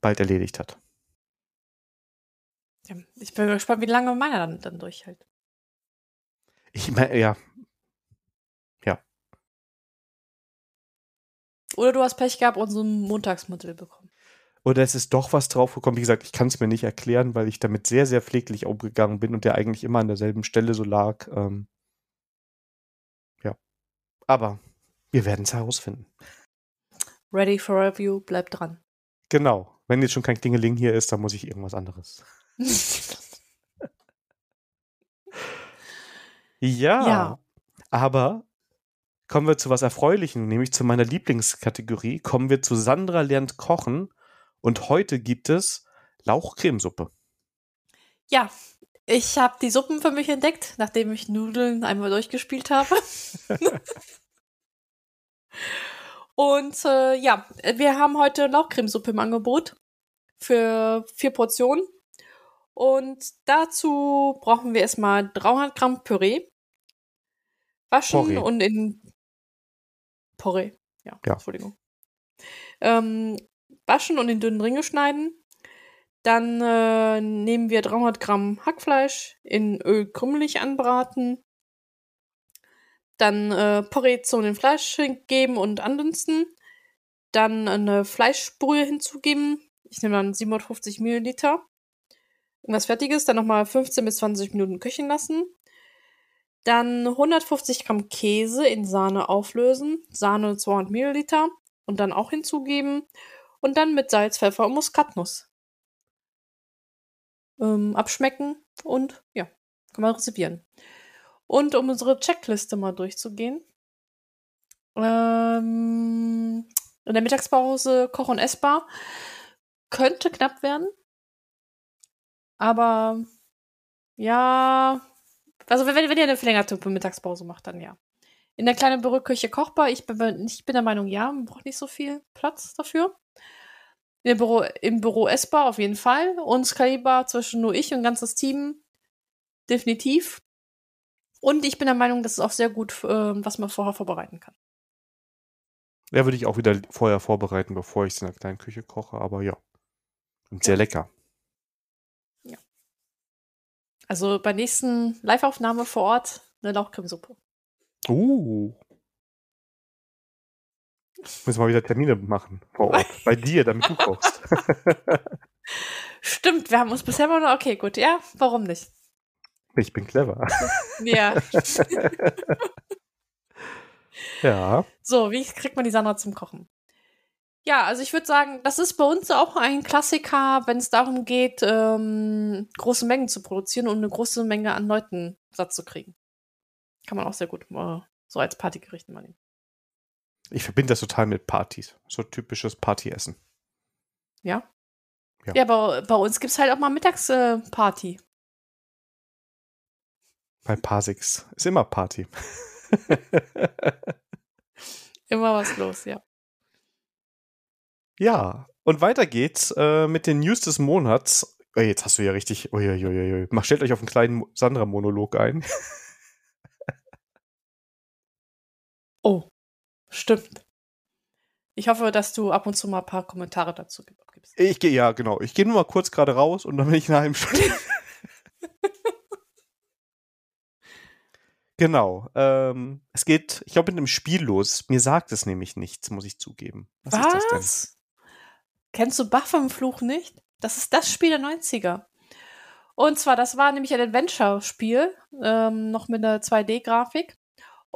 A: bald erledigt hat.
B: Ja, ich bin gespannt, wie lange meiner dann, dann durchhält.
A: Ich meine, ja. Ja.
B: Oder du hast Pech gehabt und so ein Montagsmodell bekommen.
A: Oder es ist doch was draufgekommen. Wie gesagt, ich kann es mir nicht erklären, weil ich damit sehr, sehr pfleglich umgegangen bin und der eigentlich immer an derselben Stelle so lag. Ähm, ja. Aber wir werden es herausfinden.
B: Ready for Review, bleib dran.
A: Genau. Wenn jetzt schon kein Klingeling hier ist, dann muss ich irgendwas anderes. ja,
B: Ja.
A: Aber kommen wir zu was Erfreulichem, nämlich zu meiner Lieblingskategorie. Kommen wir zu Sandra lernt kochen. Und heute gibt es Lauchcremesuppe.
B: Ja, ich habe die Suppen für mich entdeckt, nachdem ich Nudeln einmal durchgespielt habe. Und äh, ja, wir haben heute Lauchcremesuppe im Angebot für vier Portionen. Und dazu brauchen wir erstmal 300 Gramm Püree. Waschen
A: Porree.
B: und in Porree. Ja,
A: Ja.
B: Entschuldigung. Ähm, waschen und in dünnen Ringe schneiden. Dann äh, nehmen wir 300 Gramm Hackfleisch in Öl krümelig anbraten. Dann äh, Porree zu dem Fleisch geben und andünsten. Dann eine Fleischbrühe hinzugeben. Ich nehme dann 750 Milliliter. Irgendwas Fertiges. Dann nochmal 15 bis 20 Minuten köcheln lassen. Dann 150 Gramm Käse in Sahne auflösen, Sahne 200 Milliliter und dann auch hinzugeben und dann mit Salz, Pfeffer und Muskatnuss ähm, abschmecken und ja, kann man rezipieren. Und um unsere Checkliste mal durchzugehen. Ähm, in der Mittagspause Koch- und Essbar könnte knapp werden. Aber ja, also wenn, wenn ihr eine verlängerte Mittagspause macht, dann ja. In der kleinen Büroküche kochbar. Ich bin, ich bin der Meinung, ja, man braucht nicht so viel Platz dafür. Im Büro, im Büro essbar auf jeden Fall. Und skalierbar zwischen nur ich und ganzes Team definitiv. Und ich bin der Meinung, das ist auch sehr gut, äh, was man vorher vorbereiten kann.
A: Ja, würde ich auch wieder vorher vorbereiten, bevor ich es in der kleinen Küche koche, aber ja. Und sehr lecker.
B: Ja. Also bei nächsten Live-Aufnahme vor Ort eine Lauchcremesuppe.
A: Uh. Müssen wir wieder Termine machen vor Ort. bei dir, damit du kochst.
B: Stimmt, wir haben uns bisher mal noch. Okay, gut, ja, warum nicht?
A: Ich bin clever.
B: Ja.
A: ja.
B: So, wie kriegt man die Sandra zum Kochen? Ja, also ich würde sagen, das ist bei uns auch ein Klassiker, wenn es darum geht, ähm, große Mengen zu produzieren und eine große Menge an Leuten satt zu kriegen. Kann man auch sehr gut äh, so als Partygericht mal nehmen.
A: Ich verbinde das total mit Partys. So typisches Partyessen.
B: Ja? Ja, ja aber bei uns gibt es halt auch mal Mittagsparty. Äh,
A: bei Pasix ist immer Party.
B: immer was los, ja.
A: Ja, und weiter geht's äh, mit den News des Monats. Oh, jetzt hast du ja richtig. Uiuiui. Mach, stellt euch auf einen kleinen Sandra-Monolog ein.
B: oh, stimmt. Ich hoffe, dass du ab und zu mal ein paar Kommentare dazu gibst.
A: Ich gehe, ja, genau. Ich gehe nur mal kurz gerade raus und dann bin ich in einer halben Stunde. Genau. Ähm, es geht, ich glaube, mit einem Spiel los. Mir sagt es nämlich nichts, muss ich zugeben.
B: Was, Was? ist das denn? Kennst du Fluch nicht? Das ist das Spiel der 90er. Und zwar, das war nämlich ein Adventure-Spiel, ähm, noch mit einer 2D-Grafik.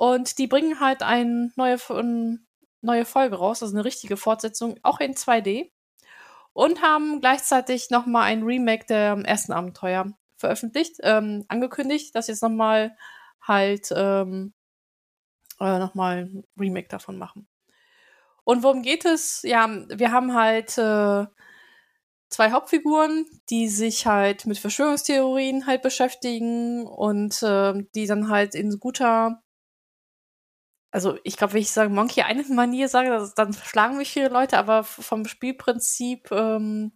B: Und die bringen halt eine neue, eine neue Folge raus, also eine richtige Fortsetzung, auch in 2D. Und haben gleichzeitig nochmal ein Remake der ersten Abenteuer veröffentlicht, ähm, angekündigt, dass jetzt nochmal halt ähm, äh, nochmal ein Remake davon machen. Und worum geht es? Ja, wir haben halt äh, zwei Hauptfiguren, die sich halt mit Verschwörungstheorien halt beschäftigen und äh, die dann halt in guter, also ich glaube, wenn ich sage Monkey eine Manier sage, das, dann schlagen mich viele Leute, aber vom Spielprinzip ähm,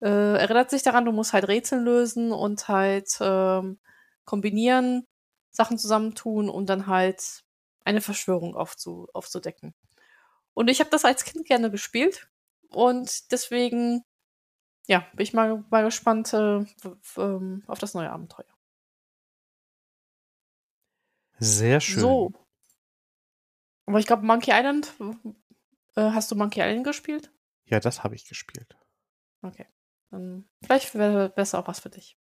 B: äh, erinnert sich daran, du musst halt Rätsel lösen und halt ähm, kombinieren Sachen zusammentun, um dann halt eine Verschwörung aufzu aufzudecken. Und ich habe das als Kind gerne gespielt und deswegen, ja, bin ich mal, mal gespannt äh, ähm, auf das neue Abenteuer.
A: Sehr schön.
B: So. Aber ich glaube, Monkey Island, äh, hast du Monkey Island gespielt?
A: Ja, das habe ich gespielt.
B: Okay. Dann vielleicht wäre besser auch was für dich.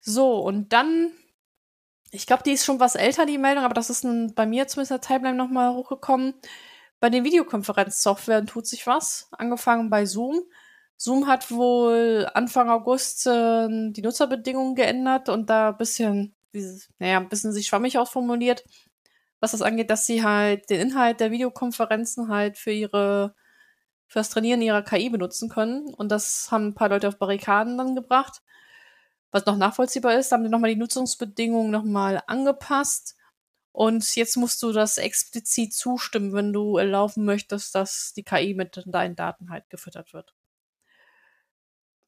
B: So, und dann ich glaube, die ist schon was älter, die Meldung, aber das ist ein, bei mir zumindest in der Timeline nochmal hochgekommen. Bei den Videokonferenzsoftwaren tut sich was, angefangen bei Zoom. Zoom hat wohl Anfang August äh, die Nutzerbedingungen geändert und da ein bisschen, dieses, naja, ein bisschen sich schwammig ausformuliert, was das angeht, dass sie halt den Inhalt der Videokonferenzen halt für ihre, für das Trainieren ihrer KI benutzen können. Und das haben ein paar Leute auf Barrikaden dann gebracht was noch nachvollziehbar ist. Haben die nochmal die Nutzungsbedingungen nochmal angepasst. Und jetzt musst du das explizit zustimmen, wenn du erlauben möchtest, dass die KI mit deinen Daten halt gefüttert wird.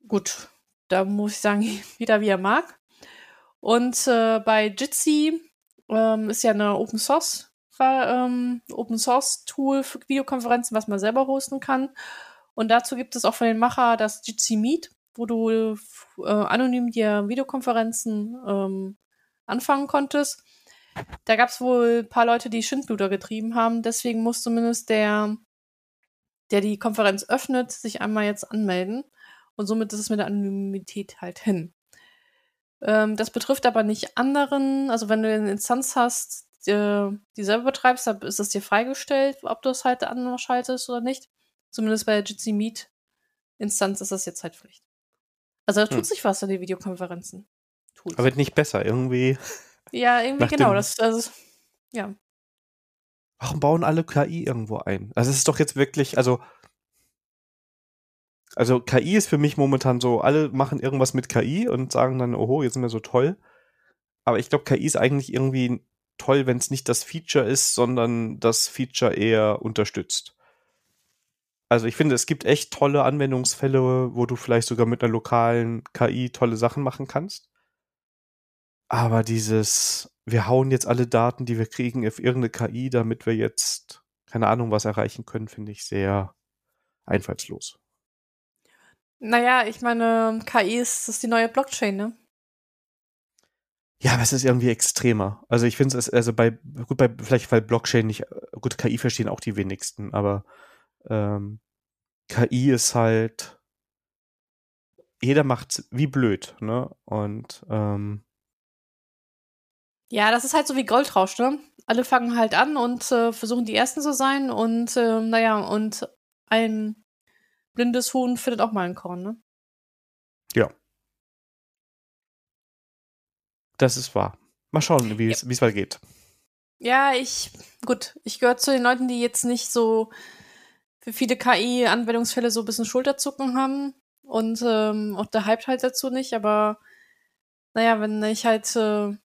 B: Gut, da muss ich sagen, wieder wie er mag. Und äh, bei Jitsi ähm, ist ja eine Open Source ähm, Open Source Tool für Videokonferenzen, was man selber hosten kann. Und dazu gibt es auch von den Macher das Jitsi Meet wo du äh, anonym dir Videokonferenzen ähm, anfangen konntest. Da gab es wohl ein paar Leute, die Schindluder getrieben haben. Deswegen muss zumindest der, der die Konferenz öffnet, sich einmal jetzt anmelden. Und somit ist es mit der Anonymität halt hin. Ähm, das betrifft aber nicht anderen. Also wenn du eine Instanz hast, die, die selber betreibst, dann ist es dir freigestellt, ob du es halt anschaltest oder nicht. Zumindest bei der Jitsi Meet Instanz ist das jetzt halt Pflicht. Also da tut hm. sich was an den Videokonferenzen.
A: Tut's. Aber nicht besser, irgendwie.
B: Ja, irgendwie genau. Das, also, ja.
A: Warum bauen alle KI irgendwo ein? Also es ist doch jetzt wirklich, also also KI ist für mich momentan so, alle machen irgendwas mit KI und sagen dann, oho, jetzt sind wir so toll. Aber ich glaube, KI ist eigentlich irgendwie toll, wenn es nicht das Feature ist, sondern das Feature eher unterstützt. Also ich finde, es gibt echt tolle Anwendungsfälle, wo du vielleicht sogar mit einer lokalen KI tolle Sachen machen kannst. Aber dieses, wir hauen jetzt alle Daten, die wir kriegen, auf irgendeine KI, damit wir jetzt keine Ahnung was erreichen können, finde ich sehr einfallslos.
B: Naja, ich meine, KI ist, ist die neue Blockchain, ne?
A: Ja, aber es ist irgendwie extremer. Also ich finde es, also bei, gut, bei, vielleicht weil Blockchain nicht, gut, KI verstehen auch die wenigsten, aber ähm, KI ist halt, jeder macht wie blöd, ne? Und ähm,
B: ja, das ist halt so wie Goldrausch, ne? Alle fangen halt an und äh, versuchen die Ersten zu sein und äh, naja, und ein blindes Huhn findet auch mal ein Korn, ne?
A: Ja. Das ist wahr. Mal schauen, wie es ja. weitergeht.
B: Ja, ich, gut, ich gehöre zu den Leuten, die jetzt nicht so für viele KI-Anwendungsfälle so ein bisschen Schulterzucken haben. Und ähm, auch der Hype halt dazu nicht, aber naja, wenn ich halt, äh,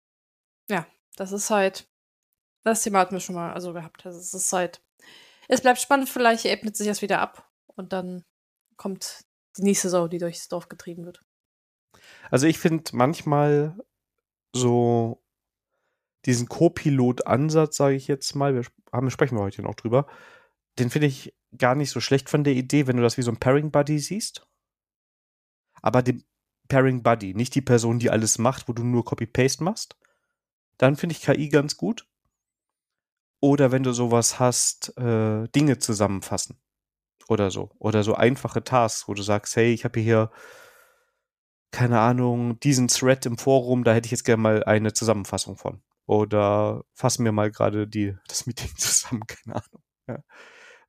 B: ja, das ist halt, das Thema hatten wir schon mal also gehabt. Also es ist halt, es bleibt spannend, vielleicht ebnet sich das wieder ab und dann kommt die nächste Sau, die durchs Dorf getrieben wird.
A: Also ich finde manchmal so diesen Co-Pilot-Ansatz, sage ich jetzt mal, wir haben, sprechen wir heute noch drüber, den finde ich gar nicht so schlecht von der Idee, wenn du das wie so ein Pairing-Buddy siehst. Aber den Pairing-Buddy, nicht die Person, die alles macht, wo du nur Copy-Paste machst. Dann finde ich KI ganz gut. Oder wenn du sowas hast, äh, Dinge zusammenfassen oder so. Oder so einfache Tasks, wo du sagst, hey, ich habe hier, keine Ahnung, diesen Thread im Forum, da hätte ich jetzt gerne mal eine Zusammenfassung von. Oder fassen wir mal gerade die, das Meeting zusammen, keine Ahnung. Ja.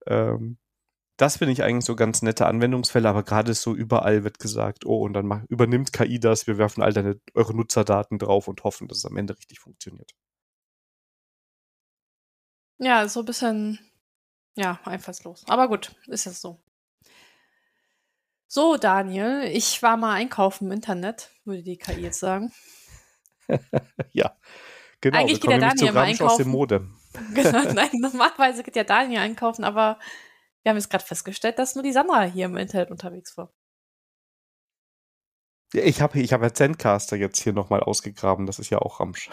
A: Ähm, das finde ich eigentlich so ganz nette Anwendungsfälle, aber gerade so überall wird gesagt, oh, und dann mach, übernimmt KI das, wir werfen all deine, eure Nutzerdaten drauf und hoffen, dass es am Ende richtig funktioniert.
B: Ja, so ein bisschen ja, einfallslos. Aber gut, ist jetzt so. So, Daniel, ich war mal einkaufen im Internet, würde die KI jetzt sagen.
A: ja, genau.
B: Eigentlich geht der Daniel mal einkaufen. Aus
A: dem Modem.
B: genau, nein, normalerweise geht ja Daniel einkaufen, aber wir haben jetzt gerade festgestellt, dass nur die Sandra hier im Internet unterwegs war.
A: Ja, ich habe ich hab ja Zencaster jetzt hier nochmal ausgegraben, das ist ja auch Ramsch.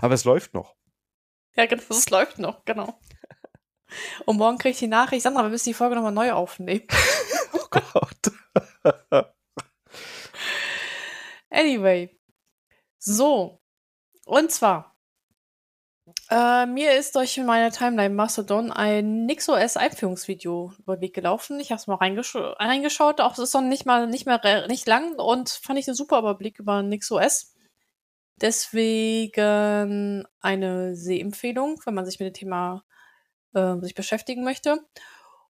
A: aber es läuft noch.
B: Ja, genau, es läuft noch, genau. Und morgen kriege ich die Nachricht, Sandra, wir müssen die Folge nochmal neu aufnehmen. oh Gott. anyway. So. Und zwar. Äh, mir ist durch meine Timeline Mastodon ein NixOS Einführungsvideo über den Weg gelaufen. Ich habe es mal reingesch reingeschaut. Auch es ist noch nicht mal nicht mehr nicht lang und fand ich einen super Überblick über NixOS. Deswegen eine Sehempfehlung, wenn man sich mit dem Thema äh, sich beschäftigen möchte.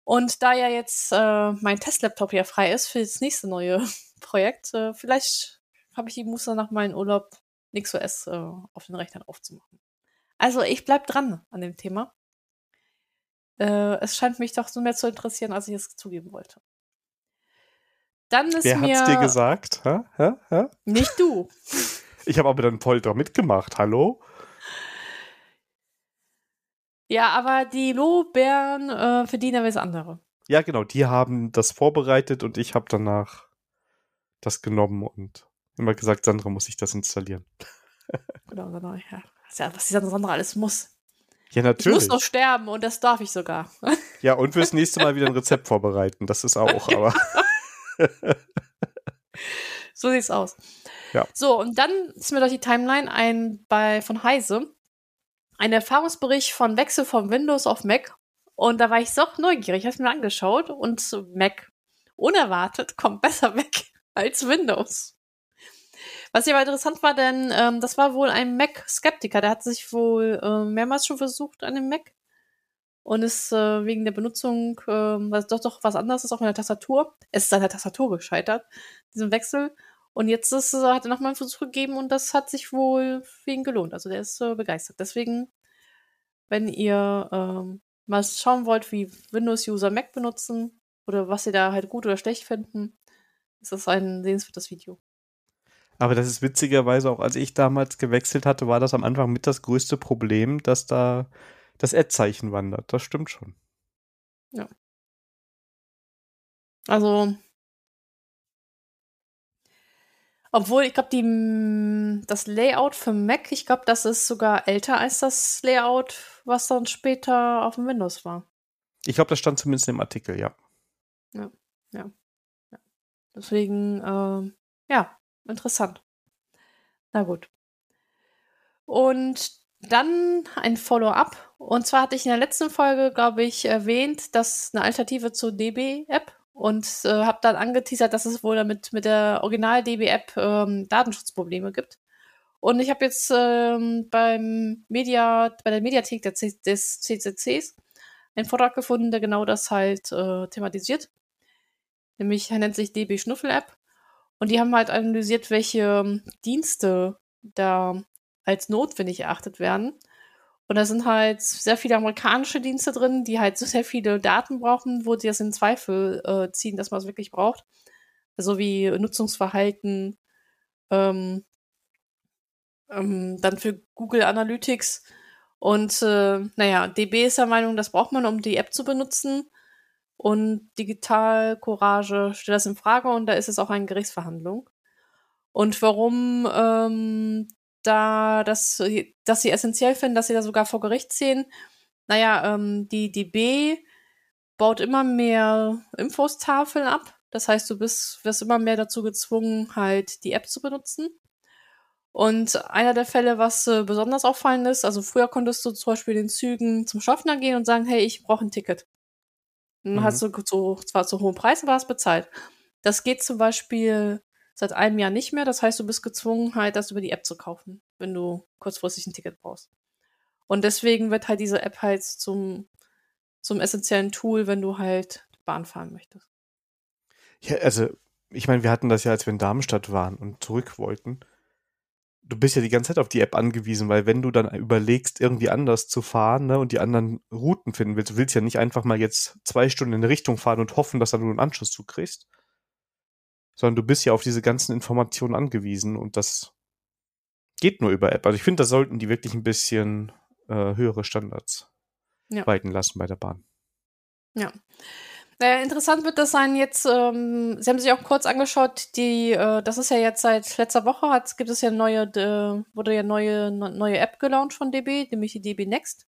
B: Und da ja jetzt äh, mein Testlaptop ja frei ist für das nächste neue Projekt, äh, vielleicht habe ich die Muster nach meinem Urlaub NixOS äh, auf den Rechnern aufzumachen. Also ich bleib dran an dem Thema. Äh, es scheint mich doch so mehr zu interessieren, als ich es zugeben wollte. Dann ist
A: Wer
B: mir.
A: hat's dir gesagt? Hä? Hä? Hä?
B: Nicht du.
A: ich habe aber dann Polter mitgemacht. Hallo?
B: Ja, aber die Lorbeeren äh, verdienen was andere.
A: Ja, genau. Die haben das vorbereitet und ich habe danach das genommen und immer gesagt, Sandra muss ich das installieren.
B: genau, genau. Ja. Was die Sandra alles muss.
A: Ja, natürlich. Ich
B: muss noch sterben und das darf ich sogar.
A: ja, und fürs nächste Mal wieder ein Rezept vorbereiten. Das ist auch, aber.
B: so sieht's aus.
A: Ja.
B: So, und dann ist mir durch die Timeline ein bei von Heise ein Erfahrungsbericht von Wechsel von Windows auf Mac. Und da war ich so neugierig, habe es mir angeschaut und Mac unerwartet kommt besser weg als Windows. Was ja aber interessant war, denn ähm, das war wohl ein Mac-Skeptiker. Der hat sich wohl äh, mehrmals schon versucht an dem Mac und ist äh, wegen der Benutzung, äh, was doch doch was anderes ist, auch in der Tastatur. Es ist an der Tastatur gescheitert, diesen Wechsel. Und jetzt ist, äh, hat er nochmal einen Versuch gegeben und das hat sich wohl für ihn gelohnt. Also der ist äh, begeistert. Deswegen, wenn ihr ähm, mal schauen wollt, wie Windows-User Mac benutzen oder was sie da halt gut oder schlecht finden, ist das ein sehenswertes Video.
A: Aber das ist witzigerweise auch, als ich damals gewechselt hatte, war das am Anfang mit das größte Problem, dass da das Ad-Zeichen wandert. Das stimmt schon.
B: Ja. Also, obwohl, ich glaube, die das Layout für Mac, ich glaube, das ist sogar älter als das Layout, was dann später auf dem Windows war.
A: Ich glaube, das stand zumindest im Artikel, ja.
B: Ja, ja. ja. Deswegen, äh, ja, interessant. Na gut. Und dann ein Follow-up. Und zwar hatte ich in der letzten Folge, glaube ich, erwähnt, dass eine Alternative zur DB-App und äh, habe dann angeteasert, dass es wohl damit mit der Original-DB-App ähm, Datenschutzprobleme gibt. Und ich habe jetzt ähm, beim Media, bei der Mediathek der des CCCs einen Vortrag gefunden, der genau das halt äh, thematisiert. Nämlich er nennt sich DB Schnuffel App. Und die haben halt analysiert, welche ähm, Dienste da als notwendig erachtet werden. Und da sind halt sehr viele amerikanische Dienste drin, die halt so sehr viele Daten brauchen, wo die das in Zweifel äh, ziehen, dass man es wirklich braucht. Also wie Nutzungsverhalten, ähm, ähm, dann für Google Analytics. Und äh, naja, DB ist der Meinung, das braucht man, um die App zu benutzen. Und Digital Courage stellt das in Frage und da ist es auch eine Gerichtsverhandlung. Und warum ähm, da, dass, dass sie essentiell finden, dass sie da sogar vor Gericht ziehen. Naja, ähm, die DB baut immer mehr Infostafeln ab. Das heißt, du bist, wirst immer mehr dazu gezwungen, halt die App zu benutzen. Und einer der Fälle, was äh, besonders auffallend ist, also früher konntest du zum Beispiel in den Zügen zum Schaffner gehen und sagen, hey, ich brauche ein Ticket. Dann mhm. hast du so, zwar zu hohen Preis, aber hast bezahlt. Das geht zum Beispiel seit einem Jahr nicht mehr. Das heißt, du bist gezwungen, halt das über die App zu kaufen, wenn du kurzfristig ein Ticket brauchst. Und deswegen wird halt diese App halt zum, zum essentiellen Tool, wenn du halt Bahn fahren möchtest.
A: Ja, also, ich meine, wir hatten das ja, als wir in Darmstadt waren und zurück wollten. Du bist ja die ganze Zeit auf die App angewiesen, weil wenn du dann überlegst, irgendwie anders zu fahren ne, und die anderen Routen finden willst, du willst ja nicht einfach mal jetzt zwei Stunden in eine Richtung fahren und hoffen, dass dann du einen Anschluss zukriegst sondern du bist ja auf diese ganzen Informationen angewiesen und das geht nur über App. Also ich finde, da sollten die wirklich ein bisschen äh, höhere Standards ja. walten lassen bei der Bahn.
B: Ja. Naja, interessant wird das sein jetzt, ähm, Sie haben sich auch kurz angeschaut, die, äh, das ist ja jetzt seit letzter Woche, hat, gibt es ja neue, äh, wurde ja neue, neue App gelauncht von DB, nämlich die DB Next.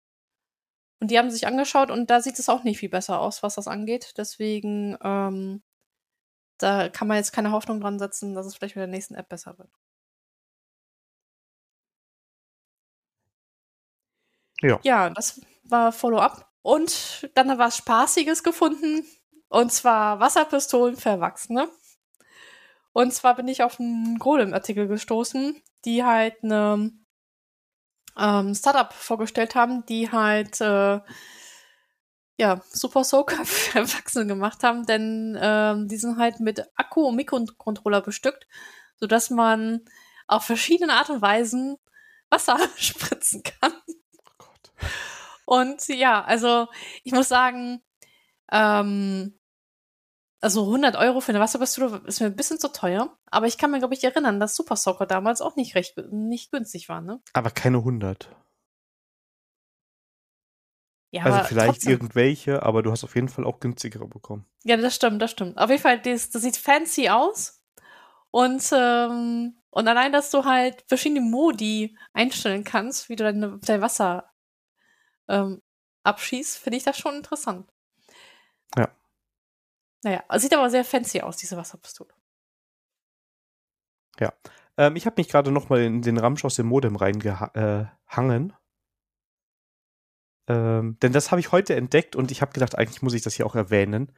B: Und die haben sich angeschaut und da sieht es auch nicht viel besser aus, was das angeht. Deswegen ähm, da kann man jetzt keine Hoffnung dran setzen, dass es vielleicht mit der nächsten App besser wird. Ja. Ja, das war Follow-up. Und dann war was Spaßiges gefunden. Und zwar Wasserpistolen für Erwachsene. Und zwar bin ich auf einen Golem-Artikel gestoßen, die halt eine ähm, Startup vorgestellt haben, die halt äh, ja, Super Soaker für Erwachsene gemacht haben, denn ähm, die sind halt mit Akku und Mikrocontroller bestückt, sodass man auf verschiedene Art und Weisen Wasser spritzen kann. Oh Gott. Und ja, also ich muss sagen, ähm, also 100 Euro für eine Wasserpistole ist mir ein bisschen zu teuer, aber ich kann mir, glaube ich, erinnern, dass Super Soaker damals auch nicht recht nicht günstig war, ne?
A: Aber keine 100. Ja, also vielleicht trotzdem. irgendwelche, aber du hast auf jeden Fall auch günstigere bekommen.
B: Ja, das stimmt, das stimmt. Auf jeden Fall, das, das sieht fancy aus. Und, ähm, und allein, dass du halt verschiedene Modi einstellen kannst, wie du dein, dein Wasser ähm, abschießt, finde ich das schon interessant.
A: Ja.
B: Naja, sieht aber sehr fancy aus, diese Wasserpistole.
A: Ja. Ähm, ich habe mich gerade noch mal in den Ramsch aus dem Modem reingehangen. Äh, ähm, denn das habe ich heute entdeckt und ich habe gedacht, eigentlich muss ich das hier auch erwähnen.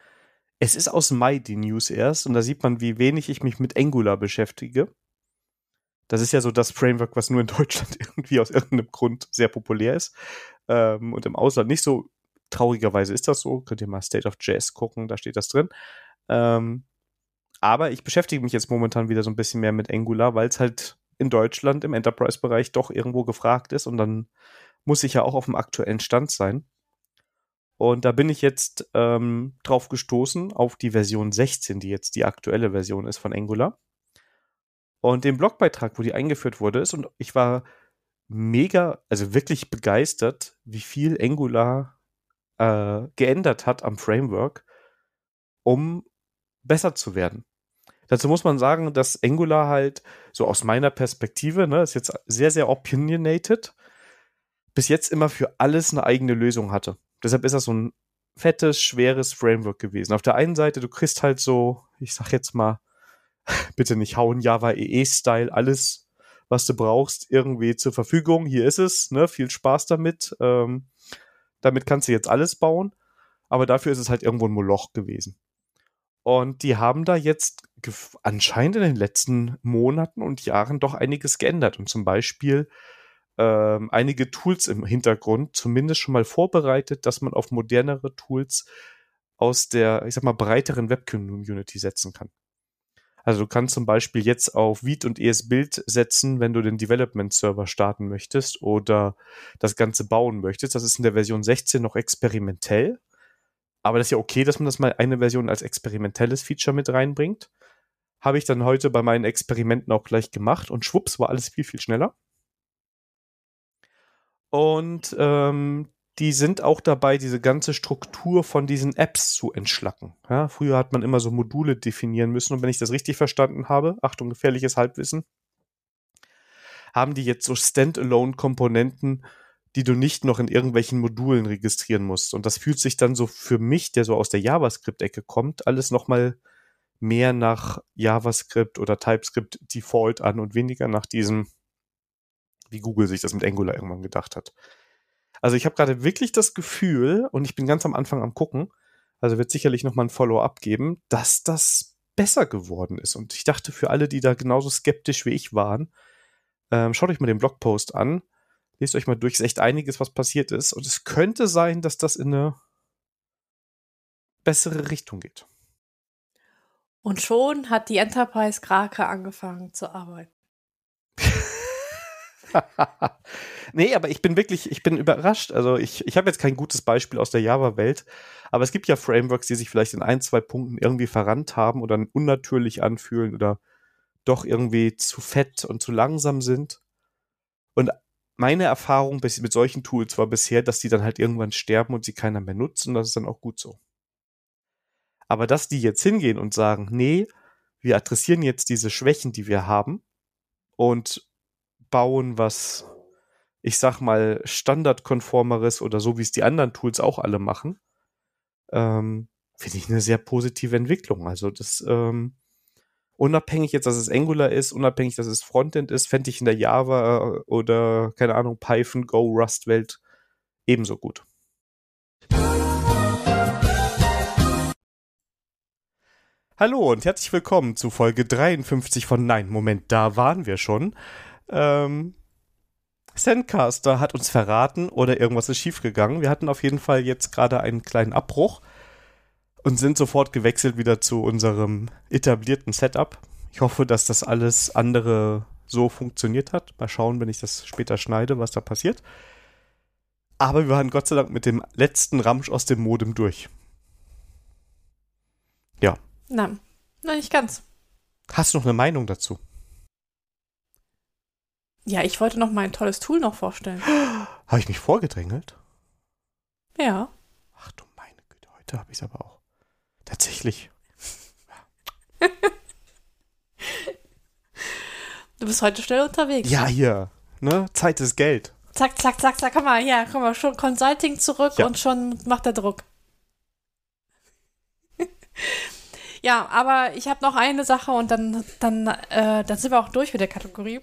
A: Es ist aus Mai die News erst und da sieht man, wie wenig ich mich mit Angular beschäftige. Das ist ja so das Framework, was nur in Deutschland irgendwie aus irgendeinem Grund sehr populär ist ähm, und im Ausland nicht so. Traurigerweise ist das so. Könnt ihr mal State of Jazz gucken, da steht das drin. Ähm, aber ich beschäftige mich jetzt momentan wieder so ein bisschen mehr mit Angular, weil es halt in Deutschland im Enterprise-Bereich doch irgendwo gefragt ist und dann muss ich ja auch auf dem aktuellen Stand sein. Und da bin ich jetzt ähm, drauf gestoßen auf die Version 16, die jetzt die aktuelle Version ist von Angular. Und den Blogbeitrag, wo die eingeführt wurde, ist und ich war mega, also wirklich begeistert, wie viel Angular äh, geändert hat am Framework, um besser zu werden. Dazu muss man sagen, dass Angular halt so aus meiner Perspektive, ne, ist jetzt sehr, sehr opinionated, bis jetzt immer für alles eine eigene Lösung hatte. Deshalb ist das so ein fettes, schweres Framework gewesen. Auf der einen Seite, du kriegst halt so, ich sag jetzt mal, bitte nicht hauen, Java EE-Style, alles, was du brauchst, irgendwie zur Verfügung. Hier ist es, ne? Viel Spaß damit. Ähm, damit kannst du jetzt alles bauen, aber dafür ist es halt irgendwo ein Moloch gewesen. Und die haben da jetzt anscheinend in den letzten Monaten und Jahren doch einiges geändert. Und zum Beispiel ähm, einige Tools im Hintergrund zumindest schon mal vorbereitet, dass man auf modernere Tools aus der, ich sag mal, breiteren Web-Community setzen kann. Also du kannst zum Beispiel jetzt auf Vite und ESBuild setzen, wenn du den Development Server starten möchtest oder das Ganze bauen möchtest. Das ist in der Version 16 noch experimentell. Aber das ist ja okay, dass man das mal eine Version als experimentelles Feature mit reinbringt. Habe ich dann heute bei meinen Experimenten auch gleich gemacht und schwupps war alles viel, viel schneller. Und ähm, die sind auch dabei, diese ganze Struktur von diesen Apps zu entschlacken. Ja, früher hat man immer so Module definieren müssen und wenn ich das richtig verstanden habe, Achtung, gefährliches Halbwissen, haben die jetzt so Standalone-Komponenten, die du nicht noch in irgendwelchen Modulen registrieren musst. Und das fühlt sich dann so für mich, der so aus der JavaScript-Ecke kommt, alles nochmal mehr nach JavaScript oder TypeScript Default an und weniger nach diesem wie Google sich das mit Angular irgendwann gedacht hat. Also ich habe gerade wirklich das Gefühl, und ich bin ganz am Anfang am gucken, also wird sicherlich nochmal ein Follow-up geben, dass das besser geworden ist. Und ich dachte, für alle, die da genauso skeptisch wie ich waren, ähm, schaut euch mal den Blogpost an, lest euch mal durch, ist echt einiges, was passiert ist. Und es könnte sein, dass das in eine bessere Richtung geht.
B: Und schon hat die Enterprise Krake angefangen zu arbeiten.
A: nee, aber ich bin wirklich, ich bin überrascht. Also ich, ich habe jetzt kein gutes Beispiel aus der Java-Welt, aber es gibt ja Frameworks, die sich vielleicht in ein, zwei Punkten irgendwie verrannt haben oder unnatürlich anfühlen oder doch irgendwie zu fett und zu langsam sind. Und meine Erfahrung mit solchen Tools war bisher, dass die dann halt irgendwann sterben und sie keiner mehr nutzt und das ist dann auch gut so. Aber dass die jetzt hingehen und sagen, nee, wir adressieren jetzt diese Schwächen, die wir haben und bauen, was ich sag mal standardkonformeres oder so, wie es die anderen Tools auch alle machen, ähm, finde ich eine sehr positive Entwicklung. Also das ähm, unabhängig jetzt, dass es Angular ist, unabhängig, dass es Frontend ist, fände ich in der Java oder keine Ahnung Python, Go, Rust Welt ebenso gut. Hallo und herzlich willkommen zu Folge 53 von Nein, Moment, da waren wir schon. Ähm, Sandcaster hat uns verraten oder irgendwas ist schiefgegangen. Wir hatten auf jeden Fall jetzt gerade einen kleinen Abbruch und sind sofort gewechselt wieder zu unserem etablierten Setup. Ich hoffe, dass das alles andere so funktioniert hat. Mal schauen, wenn ich das später schneide, was da passiert. Aber wir waren Gott sei Dank mit dem letzten Ramsch aus dem Modem durch. Ja.
B: Nein, nein, nicht ganz.
A: Hast du noch eine Meinung dazu?
B: Ja, ich wollte noch mein tolles Tool noch vorstellen.
A: Habe ich mich vorgedrängelt?
B: Ja.
A: Ach du meine Güte, heute habe ich es aber auch. Tatsächlich.
B: du bist heute schnell unterwegs.
A: Ja, hier. Ne? Zeit ist Geld.
B: Zack, zack, zack, zack. Komm mal, ja, komm mal, schon Consulting zurück ja. und schon macht der Druck. ja, aber ich habe noch eine Sache und dann, dann, äh, dann sind wir auch durch mit der Kategorie.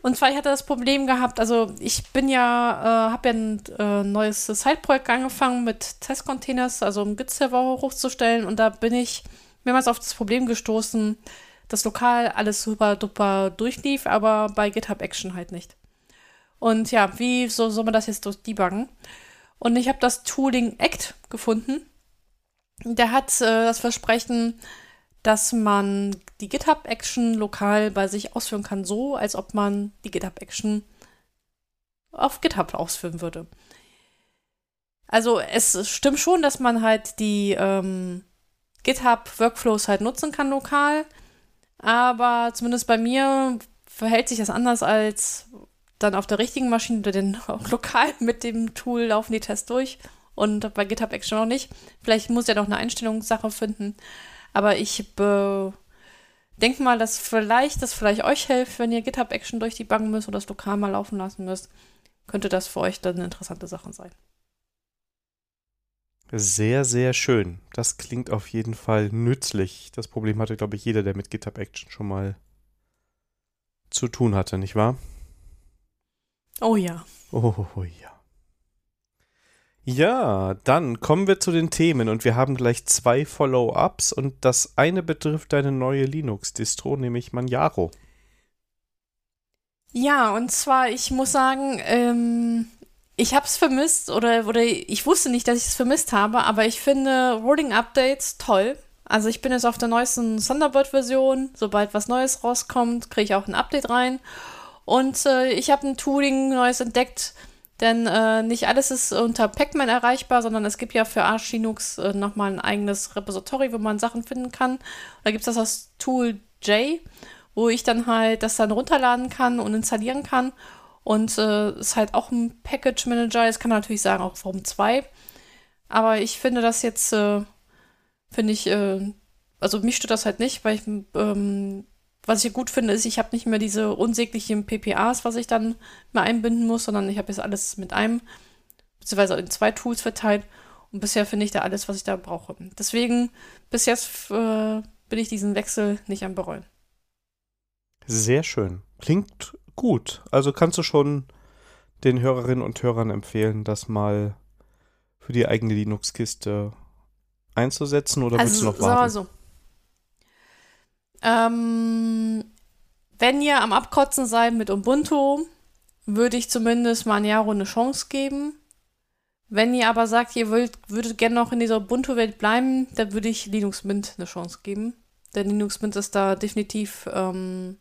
B: Und zwar, ich hatte das Problem gehabt, also ich bin ja, äh, habe ja ein äh, neues Side-Projekt angefangen mit Testcontainers, also um Git-Server hochzustellen und da bin ich mehrmals auf das Problem gestoßen, das lokal alles super duper durchlief, aber bei GitHub Action halt nicht. Und ja, wie so soll man das jetzt debuggen? Und ich habe das Tooling Act gefunden. Der hat äh, das Versprechen, dass man die GitHub-Action lokal bei sich ausführen kann, so als ob man die GitHub-Action auf GitHub ausführen würde. Also es stimmt schon, dass man halt die ähm, GitHub-Workflows halt nutzen kann lokal, aber zumindest bei mir verhält sich das anders als dann auf der richtigen Maschine oder den lokal mit dem Tool laufen die Tests durch und bei GitHub Action noch nicht. Vielleicht muss ja noch eine Einstellungssache finden. Aber ich denke mal, dass vielleicht das vielleicht euch hilft, wenn ihr GitHub Action durch die Bank müsst oder das lokal mal laufen lassen müsst. Könnte das für euch dann eine interessante Sache sein.
A: Sehr, sehr schön. Das klingt auf jeden Fall nützlich. Das Problem hatte, glaube ich, jeder, der mit GitHub Action schon mal zu tun hatte, nicht wahr?
B: Oh ja.
A: Oh, oh ja. Ja, dann kommen wir zu den Themen und wir haben gleich zwei Follow-ups und das eine betrifft deine neue Linux-Distro, nämlich Manjaro.
B: Ja, und zwar, ich muss sagen, ähm, ich habe es vermisst oder, oder ich wusste nicht, dass ich es vermisst habe, aber ich finde Rolling Updates toll. Also ich bin jetzt auf der neuesten Thunderbird-Version. Sobald was Neues rauskommt, kriege ich auch ein Update rein. Und äh, ich habe ein Tooling Neues entdeckt, denn äh, nicht alles ist unter Pacman erreichbar, sondern es gibt ja für Arch Linux äh, nochmal ein eigenes Repository, wo man Sachen finden kann. Da gibt es das, das Tool J, wo ich dann halt das dann runterladen kann und installieren kann. Und äh, ist halt auch ein Package Manager. Jetzt kann man natürlich sagen, auch warum zwei. Aber ich finde das jetzt, äh, finde ich, äh, also mich stört das halt nicht, weil ich ähm, was ich gut finde, ist, ich habe nicht mehr diese unsäglichen PPAs, was ich dann mal einbinden muss, sondern ich habe jetzt alles mit einem, beziehungsweise in zwei Tools verteilt. Und bisher finde ich da alles, was ich da brauche. Deswegen, bis jetzt äh, bin ich diesen Wechsel nicht am bereuen.
A: Sehr schön. Klingt gut. Also kannst du schon den Hörerinnen und Hörern empfehlen, das mal für die eigene Linux-Kiste einzusetzen oder also, willst du noch warten? So, so.
B: Ähm, wenn ihr am Abkotzen seid mit Ubuntu, würde ich zumindest Maniaro eine Chance geben. Wenn ihr aber sagt, ihr wollt, würdet gerne noch in dieser Ubuntu-Welt bleiben, dann würde ich Linux Mint eine Chance geben. Denn Linux Mint ist da definitiv ähm,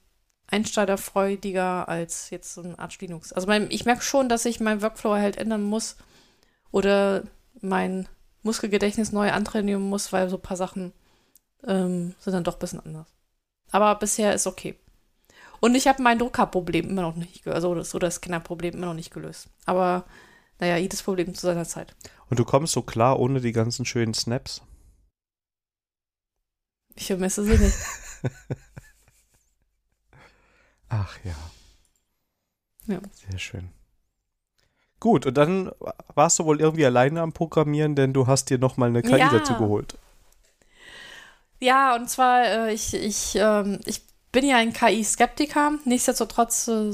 B: einsteigerfreudiger als jetzt so ein Arch Linux. Also mein, ich merke schon, dass ich meinen Workflow halt ändern muss oder mein Muskelgedächtnis neu antrainieren muss, weil so ein paar Sachen ähm, sind dann doch ein bisschen anders. Aber bisher ist okay. Und ich habe mein Druckerproblem immer noch nicht, also das, so das Scannerproblem immer noch nicht gelöst. Aber naja, jedes Problem zu seiner Zeit.
A: Und du kommst so klar ohne die ganzen schönen Snaps?
B: Ich vermisse sie nicht.
A: Ach ja. Ja. Sehr schön. Gut, und dann warst du wohl irgendwie alleine am Programmieren, denn du hast dir nochmal eine KI ja. dazu geholt.
B: Ja, und zwar, äh, ich, ich, ähm, ich bin ja ein KI-Skeptiker. Nichtsdestotrotz, äh,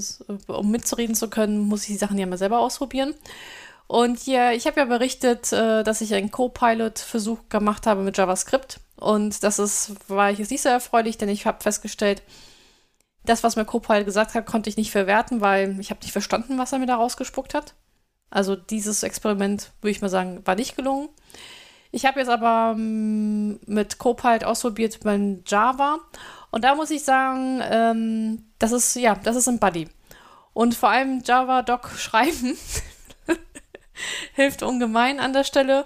B: um mitzureden zu können, muss ich die Sachen ja mal selber ausprobieren. Und ja, ich habe ja berichtet, äh, dass ich einen Co-Pilot-Versuch gemacht habe mit JavaScript. Und das ist, war ich jetzt nicht so erfreulich, denn ich habe festgestellt, das, was mir Copilot gesagt hat, konnte ich nicht verwerten, weil ich habe nicht verstanden, was er mir da rausgespuckt hat. Also dieses Experiment, würde ich mal sagen, war nicht gelungen. Ich habe jetzt aber ähm, mit Copilot ausprobiert beim Java. Und da muss ich sagen, ähm, das ist, ja, das ist ein Buddy. Und vor allem Java-Doc schreiben hilft ungemein an der Stelle.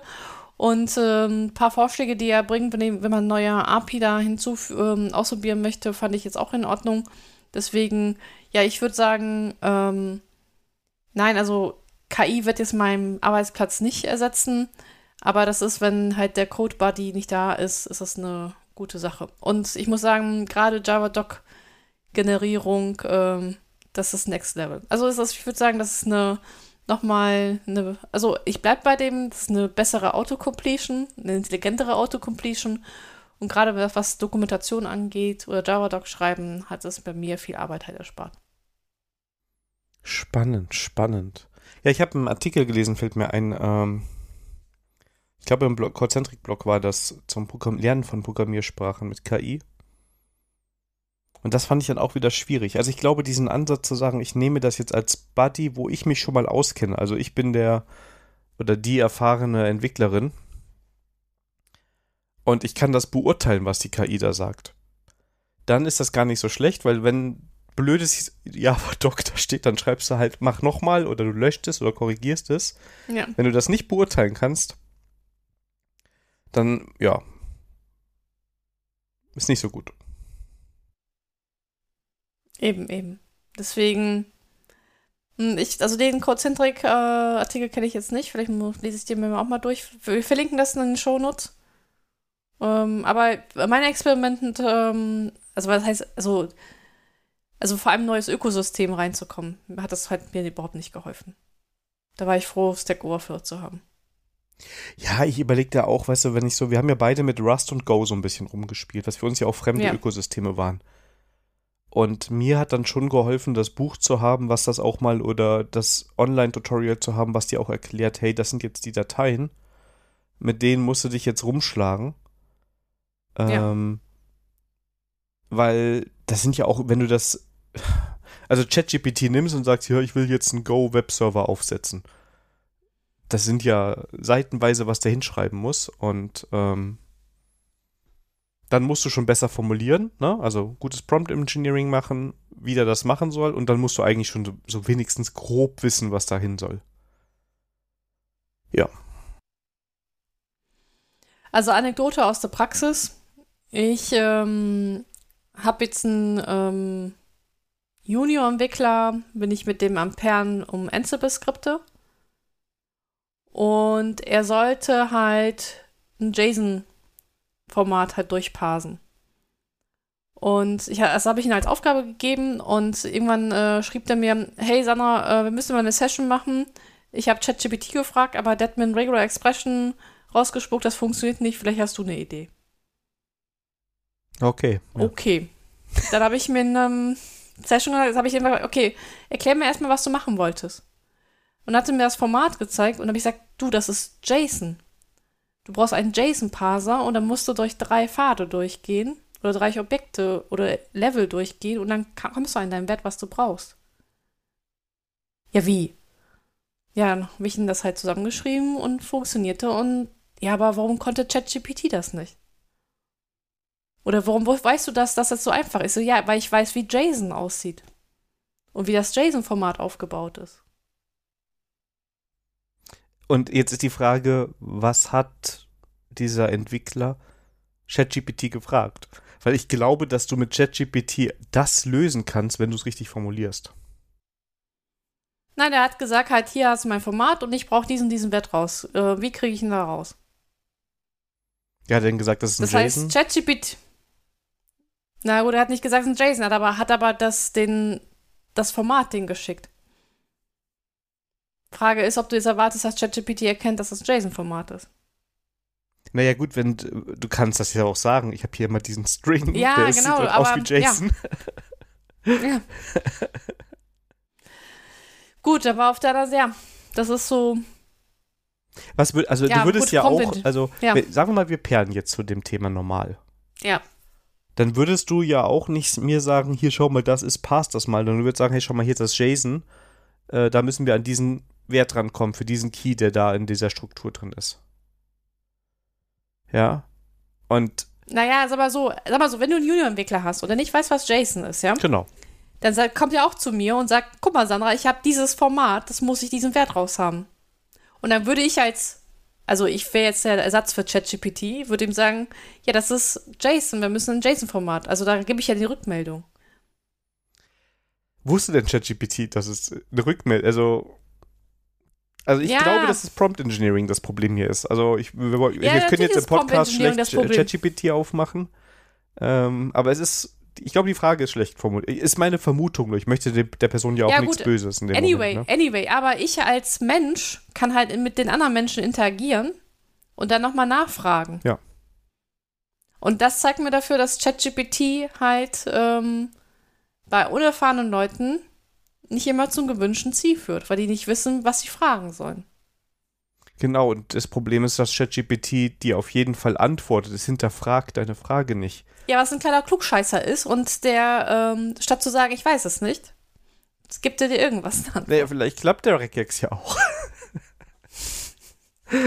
B: Und ähm, ein paar Vorschläge, die er bringt, wenn, wenn man ein neuer API da hinzu ähm, ausprobieren möchte, fand ich jetzt auch in Ordnung. Deswegen, ja, ich würde sagen, ähm, nein, also KI wird jetzt meinen Arbeitsplatz nicht ersetzen. Aber das ist, wenn halt der Code Buddy nicht da ist, ist das eine gute Sache. Und ich muss sagen, gerade Java-Doc-Generierung, ähm, das ist Next Level. Also ist das, ich würde sagen, das ist eine nochmal eine, also ich bleibe bei dem, das ist eine bessere Autocompletion, eine intelligentere Autocompletion. Und gerade was Dokumentation angeht oder Java-Doc schreiben, hat es bei mir viel Arbeit halt erspart.
A: Spannend, spannend. Ja, ich habe einen Artikel gelesen, fällt mir ein, ähm, glaube, im Concentric-Blog war das zum Programm Lernen von Programmiersprachen mit KI. Und das fand ich dann auch wieder schwierig. Also ich glaube, diesen Ansatz zu sagen, ich nehme das jetzt als Buddy, wo ich mich schon mal auskenne. Also ich bin der oder die erfahrene Entwicklerin. Und ich kann das beurteilen, was die KI da sagt. Dann ist das gar nicht so schlecht, weil wenn blödes Java-Doc da steht, dann schreibst du halt, mach nochmal oder du löscht es oder korrigierst es.
B: Ja.
A: Wenn du das nicht beurteilen kannst, dann, ja, ist nicht so gut.
B: Eben, eben. Deswegen, hm, ich, also den Codecentric-Artikel kenne ich jetzt nicht. Vielleicht lese ich den mir auch mal durch. Wir verlinken das in den Shownotes. Ähm, aber meine Experimenten, ähm, also was heißt, also, also vor allem neues Ökosystem reinzukommen, hat das halt mir überhaupt nicht geholfen. Da war ich froh, Stack Overflow zu haben.
A: Ja, ich überlege da auch, weißt du, wenn ich so, wir haben ja beide mit Rust und Go so ein bisschen rumgespielt, was für uns ja auch fremde ja. Ökosysteme waren. Und mir hat dann schon geholfen, das Buch zu haben, was das auch mal, oder das Online-Tutorial zu haben, was dir auch erklärt, hey, das sind jetzt die Dateien, mit denen musst du dich jetzt rumschlagen. Ähm, ja. Weil das sind ja auch, wenn du das, also ChatGPT nimmst und sagst, ja, ich will jetzt einen Go-Webserver aufsetzen. Das sind ja seitenweise, was der hinschreiben muss. Und ähm, dann musst du schon besser formulieren, ne? Also gutes Prompt Engineering machen, wie der das machen soll, und dann musst du eigentlich schon so, so wenigstens grob wissen, was dahin soll. Ja.
B: Also Anekdote aus der Praxis. Ich ähm, habe jetzt einen ähm, Junior-Entwickler, bin ich mit dem Amperen um Ansible-Skripte. Und er sollte halt ein JSON Format halt durchparsen. Und ich, das habe ich ihm als Aufgabe gegeben und irgendwann äh, schrieb er mir, hey Sandra, äh, wir müssen mal eine Session machen. Ich habe ChatGPT gefragt, aber ein Regular Expression rausgespuckt, das funktioniert nicht, vielleicht hast du eine Idee.
A: Okay.
B: Ja. Okay. Dann habe ich mir eine ähm, Session gesagt, habe ich einfach, okay, erklär mir erstmal, was du machen wolltest. Und hatte mir das Format gezeigt und habe ich gesagt, du, das ist JSON. Du brauchst einen JSON-Parser und dann musst du durch drei Pfade durchgehen oder drei Objekte oder Level durchgehen und dann kommst du an dein Wert, was du brauchst. Ja, wie? Ja, dann habe ich das halt zusammengeschrieben und funktionierte und ja, aber warum konnte ChatGPT das nicht? Oder warum weißt du das, dass das so einfach ist? So, ja, weil ich weiß, wie JSON aussieht. Und wie das JSON-Format aufgebaut ist.
A: Und jetzt ist die Frage, was hat dieser Entwickler ChatGPT gefragt? Weil ich glaube, dass du mit ChatGPT das lösen kannst, wenn du es richtig formulierst.
B: Nein, er hat gesagt, halt, hier hast du mein Format und ich brauche diesen, diesen Wert raus. Äh, wie kriege ich ihn da raus?
A: Ja, hat er denn gesagt, das ist ein
B: das
A: JSON?
B: Das heißt, ChatGPT. Na gut, er hat nicht gesagt, es ist ein JSON, hat aber, hat aber das, den, das Format den geschickt. Frage ist, ob du jetzt erwartest, dass ChatGPT erkennt, dass das JSON-Format ist.
A: Naja, gut, wenn du kannst das ja auch sagen. Ich habe hier mal diesen String,
B: ja,
A: der
B: genau,
A: sieht
B: aber,
A: aus wie JSON.
B: Ja. ja. gut, aber auf der Seite, ja, das ist so.
A: Was also ja, du würdest ja auch, also ja. sagen wir mal, wir perlen jetzt zu dem Thema normal.
B: Ja.
A: Dann würdest du ja auch nicht mir sagen, hier schau mal, das ist, passt das mal. Dann würdest du sagen, hey, schau mal, hier ist das JSON. Äh, da müssen wir an diesen Wert rankommen für diesen Key, der da in dieser Struktur drin ist. Ja. Und.
B: Naja, sag mal so, sag mal so, wenn du einen Junior-Entwickler hast oder nicht weißt, was JSON ist, ja?
A: Genau.
B: Dann sagt, kommt er auch zu mir und sagt, guck mal, Sandra, ich habe dieses Format, das muss ich diesen Wert raus haben. Und dann würde ich als, also ich wäre jetzt der Ersatz für ChatGPT, würde ihm sagen, ja, das ist JSON, wir müssen ein JSON-Format. Also da gebe ich ja die Rückmeldung.
A: Wusste denn ChatGPT, dass es eine Rückmeldung, also also ich ja. glaube, dass das Prompt Engineering das Problem hier ist. Also ich, wir, wir, ja, können jetzt im Podcast schlecht ChatGPT aufmachen. Ähm, aber es ist, ich glaube, die Frage ist schlecht formuliert. Ist meine Vermutung. Ich möchte der Person ja auch ja, nichts Böses in dem
B: Anyway,
A: Moment, ne?
B: anyway, aber ich als Mensch kann halt mit den anderen Menschen interagieren und dann nochmal nachfragen.
A: Ja.
B: Und das zeigt mir dafür, dass ChatGPT halt ähm, bei unerfahrenen Leuten nicht immer zum gewünschten Ziel führt, weil die nicht wissen, was sie fragen sollen.
A: Genau, und das Problem ist, dass ChatGPT dir auf jeden Fall antwortet. Es hinterfragt deine Frage nicht.
B: Ja, was ein kleiner Klugscheißer ist und der, ähm, statt zu sagen, ich weiß es nicht, es gibt dir irgendwas dann.
A: Naja, vielleicht klappt der Regex ja auch.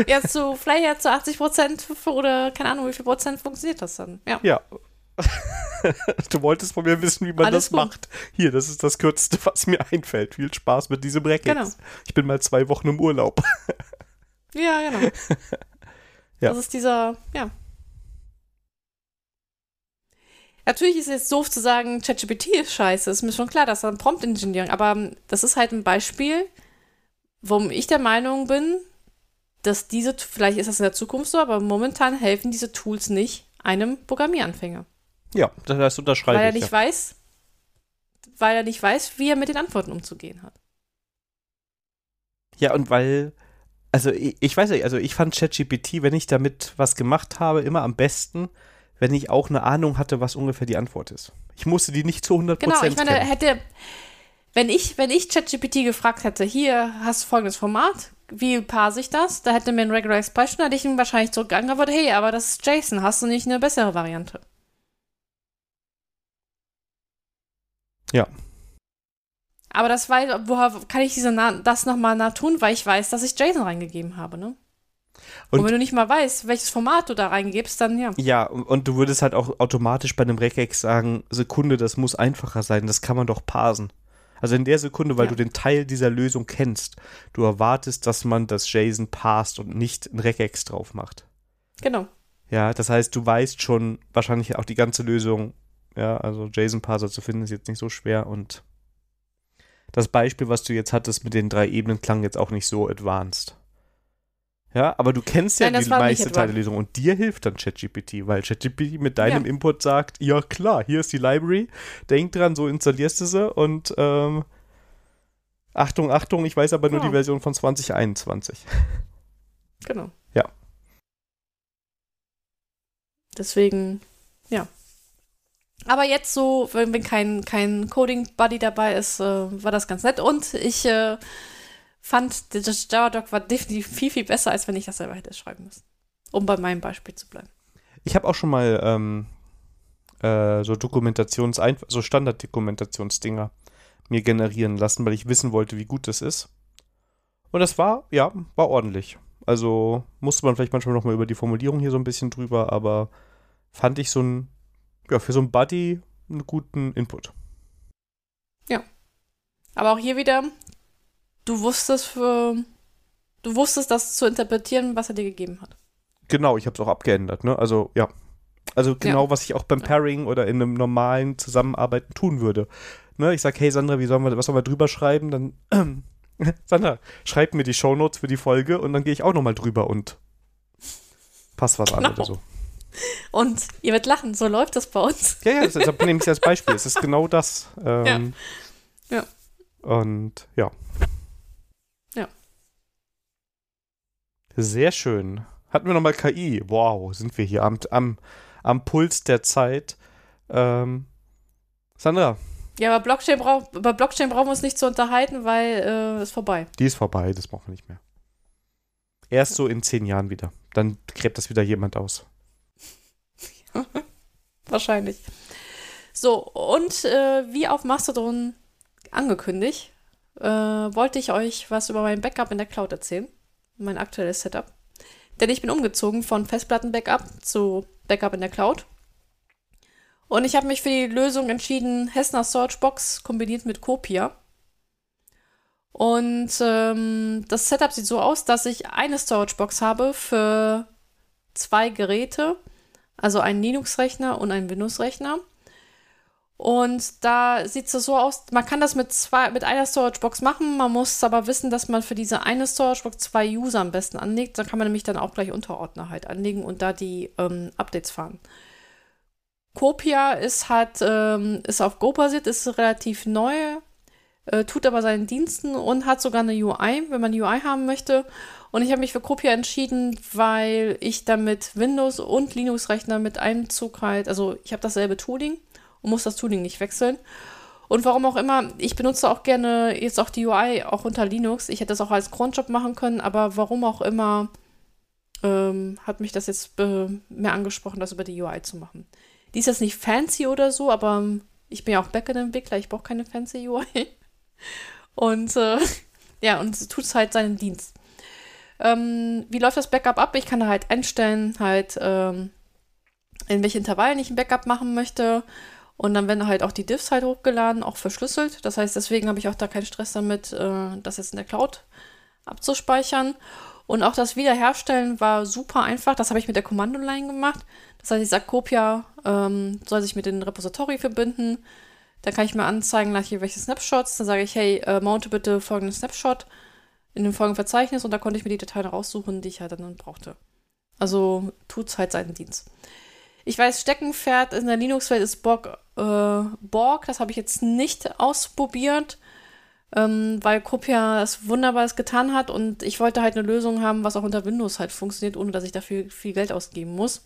B: Ja, zu, vielleicht ja zu 80 Prozent oder keine Ahnung, wie viel Prozent funktioniert das dann. Ja.
A: Ja. du wolltest von mir wissen, wie man
B: Alles
A: das
B: gut.
A: macht. Hier, das ist das Kürzeste, was mir einfällt. Viel Spaß mit diesem Regex.
B: Genau.
A: Ich bin mal zwei Wochen im Urlaub.
B: Ja, genau.
A: Ja.
B: Das ist dieser, ja. Natürlich ist es jetzt doof zu sagen, ChatGPT ist scheiße. Ist mir schon klar, dass dann Prompt Engineering, aber ähm, das ist halt ein Beispiel, warum ich der Meinung bin, dass diese, vielleicht ist das in der Zukunft so, aber momentan helfen diese Tools nicht einem Programmieranfänger.
A: Ja, das unterschreibe
B: weil er
A: ich.
B: nicht
A: ja.
B: weiß, weil er nicht weiß, wie er mit den Antworten umzugehen hat.
A: Ja, und weil, also ich, ich weiß nicht, also ich fand ChatGPT, wenn ich damit was gemacht habe, immer am besten, wenn ich auch eine Ahnung hatte, was ungefähr die Antwort ist. Ich musste die nicht zu 100%
B: Genau, ich meine,
A: kennen.
B: hätte, wenn ich, wenn ich ChatGPT gefragt hätte, hier hast du folgendes Format, wie parse ich das? Da hätte mir ein Regular Expression, hätte ich ihm wahrscheinlich zurückgeantwortet, hey, aber das ist JSON, hast du nicht eine bessere Variante?
A: Ja.
B: Aber das weiß, woher kann ich diese na, das nochmal nah tun, weil ich weiß, dass ich JSON reingegeben habe, ne? Und,
A: Und-
B: wenn du nicht mal weißt, welches Format du da reingibst, dann ja.
A: Ja, und, und du würdest halt auch automatisch bei einem Regex sagen, Sekunde, das muss einfacher sein, das kann man doch parsen. Also in der Sekunde, weil
B: Ja.
A: du den Teil dieser Lösung kennst, du erwartest, dass man das JSON parst und nicht ein Regex drauf macht.
B: Genau.
A: Ja, das heißt, du weißt schon wahrscheinlich auch die ganze Lösung. Ja, also JSON-Parser zu finden ist jetzt nicht so schwer und das Beispiel, was du jetzt hattest mit den drei Ebenen, klang jetzt auch nicht so advanced. Ja, aber du kennst ja
B: Nein,
A: die meiste Teil der. Lösung und dir hilft dann ChatGPT, weil ChatGPT mit deinem
B: Ja.
A: Input sagt, ja klar, hier ist die Library, denk dran, so installierst du sie und ähm, Achtung, Achtung, ich weiß aber nur
B: Genau.
A: die Version von 2021.
B: Genau.
A: Ja.
B: Deswegen, ja. Aber jetzt so, wenn, wenn kein, kein Coding-Buddy dabei ist, äh, war das ganz nett. Und ich äh, fand, das Java-Doc war definitiv viel, viel besser, als wenn ich das selber hätte schreiben müssen. Um bei meinem Beispiel zu bleiben.
A: Ich habe auch schon mal ähm, äh, so Dokumentations, so Standard-Dokumentationsdinger mir generieren lassen, weil ich wissen wollte, wie gut das ist. Und das war, ja, war ordentlich. Also musste man vielleicht manchmal noch mal über die Formulierung hier so ein bisschen drüber, aber fand ich so ein, ja, für so ein Buddy einen guten Input.
B: Aber auch hier wieder, du wusstest für, du wusstest das zu interpretieren, was er dir gegeben hat.
A: Genau, ich habe es auch abgeändert, ne? Also, ja. Also genau, was ich auch beim
B: Ja.
A: Pairing oder in einem normalen Zusammenarbeiten tun würde. Ne? Ich sag, hey Sandra, wie sollen wir, was sollen wir drüber schreiben? Dann, Sandra, schreib mir die Shownotes für die Folge und dann gehe ich auch nochmal drüber und passt was an
B: Genau.
A: oder so.
B: Und ihr werdet lachen, so läuft das bei uns.
A: Ja, ja, das, das nehme ich als Beispiel. Es ist genau das. Ähm,
B: Ja.
A: Und ja.
B: Ja.
A: Sehr schön. Hatten wir nochmal KI. Wow, sind wir hier am, am, am Puls der Zeit. Ähm, Sandra,
B: Ja, aber Blockchain brauch, über Blockchain brauchen wir uns nicht zu unterhalten, weil äh, ist vorbei.
A: die ist vorbei, das brauchen wir nicht mehr. Erst so in zehn Jahren wieder. Dann gräbt das wieder jemand aus.
B: Wahrscheinlich. So, und äh, wie auf Mastodon angekündigt, äh, wollte ich euch was über mein Backup in der Cloud erzählen. Mein aktuelles Setup. Denn ich bin umgezogen von Festplatten-Backup zu Backup in der Cloud. Und ich habe mich für die Lösung entschieden, Hessner Storage Box kombiniert mit Copia. Und ähm, das Setup sieht so aus, dass ich eine Storage Box habe für zwei Geräte, also einen Linux-Rechner und einen Windows-Rechner. Und da sieht es so aus, man kann das mit, zwei, mit einer Storage-Box machen, man muss aber wissen, dass man für diese eine Storage-Box zwei User am besten anlegt. Da kann man nämlich dann auch gleich Unterordner halt anlegen und da die ähm, Updates fahren. Copia ist halt, ähm, ist auf Go basiert, ist relativ neu, äh, tut aber seinen Diensten und hat sogar eine UI, wenn man UI haben möchte. Und ich habe mich für Copia entschieden, weil ich damit Windows und Linux-Rechner mit einem Zug halt, also ich habe dasselbe Tooling und muss das Tooling nicht wechseln. Und warum auch immer, ich benutze auch gerne jetzt auch die UI auch unter Linux. Ich hätte das auch als Cronjob machen können, aber warum auch immer ähm, hat mich das jetzt äh, mehr angesprochen, das über die UI zu machen. Die ist jetzt nicht fancy oder so, aber ich bin ja auch Backend-Entwickler, ich brauche keine fancy UI. Und äh, ja, und tut es halt seinen Dienst. Ähm, wie läuft das Backup ab? Ich kann da halt einstellen, halt, ähm, in welchen Intervallen ich ein Backup machen möchte. Und dann werden halt auch die Diffs halt hochgeladen, auch verschlüsselt. Das heißt, deswegen habe ich auch da keinen Stress damit, äh, das jetzt in der Cloud abzuspeichern. Und auch das Wiederherstellen war super einfach. Das habe ich mit der Kommando-Line gemacht. Das heißt, ich sage, Copia ähm, soll sich mit dem Repository verbinden. Dann kann ich mir anzeigen, gleich welche Snapshots. Dann sage ich, hey, äh, mounte bitte folgenden Snapshot in dem folgenden Verzeichnis und da konnte ich mir die Dateien raussuchen, die ich halt dann brauchte. Also tut's halt seinen Dienst. Ich weiß, Steckenpferd in der Linux-Welt ist Borg, äh, Borg. Das habe ich jetzt nicht ausprobiert, ähm, weil Copia das Wunderbares getan hat und ich wollte halt eine Lösung haben, was auch unter Windows halt funktioniert, ohne dass ich dafür viel Geld ausgeben muss.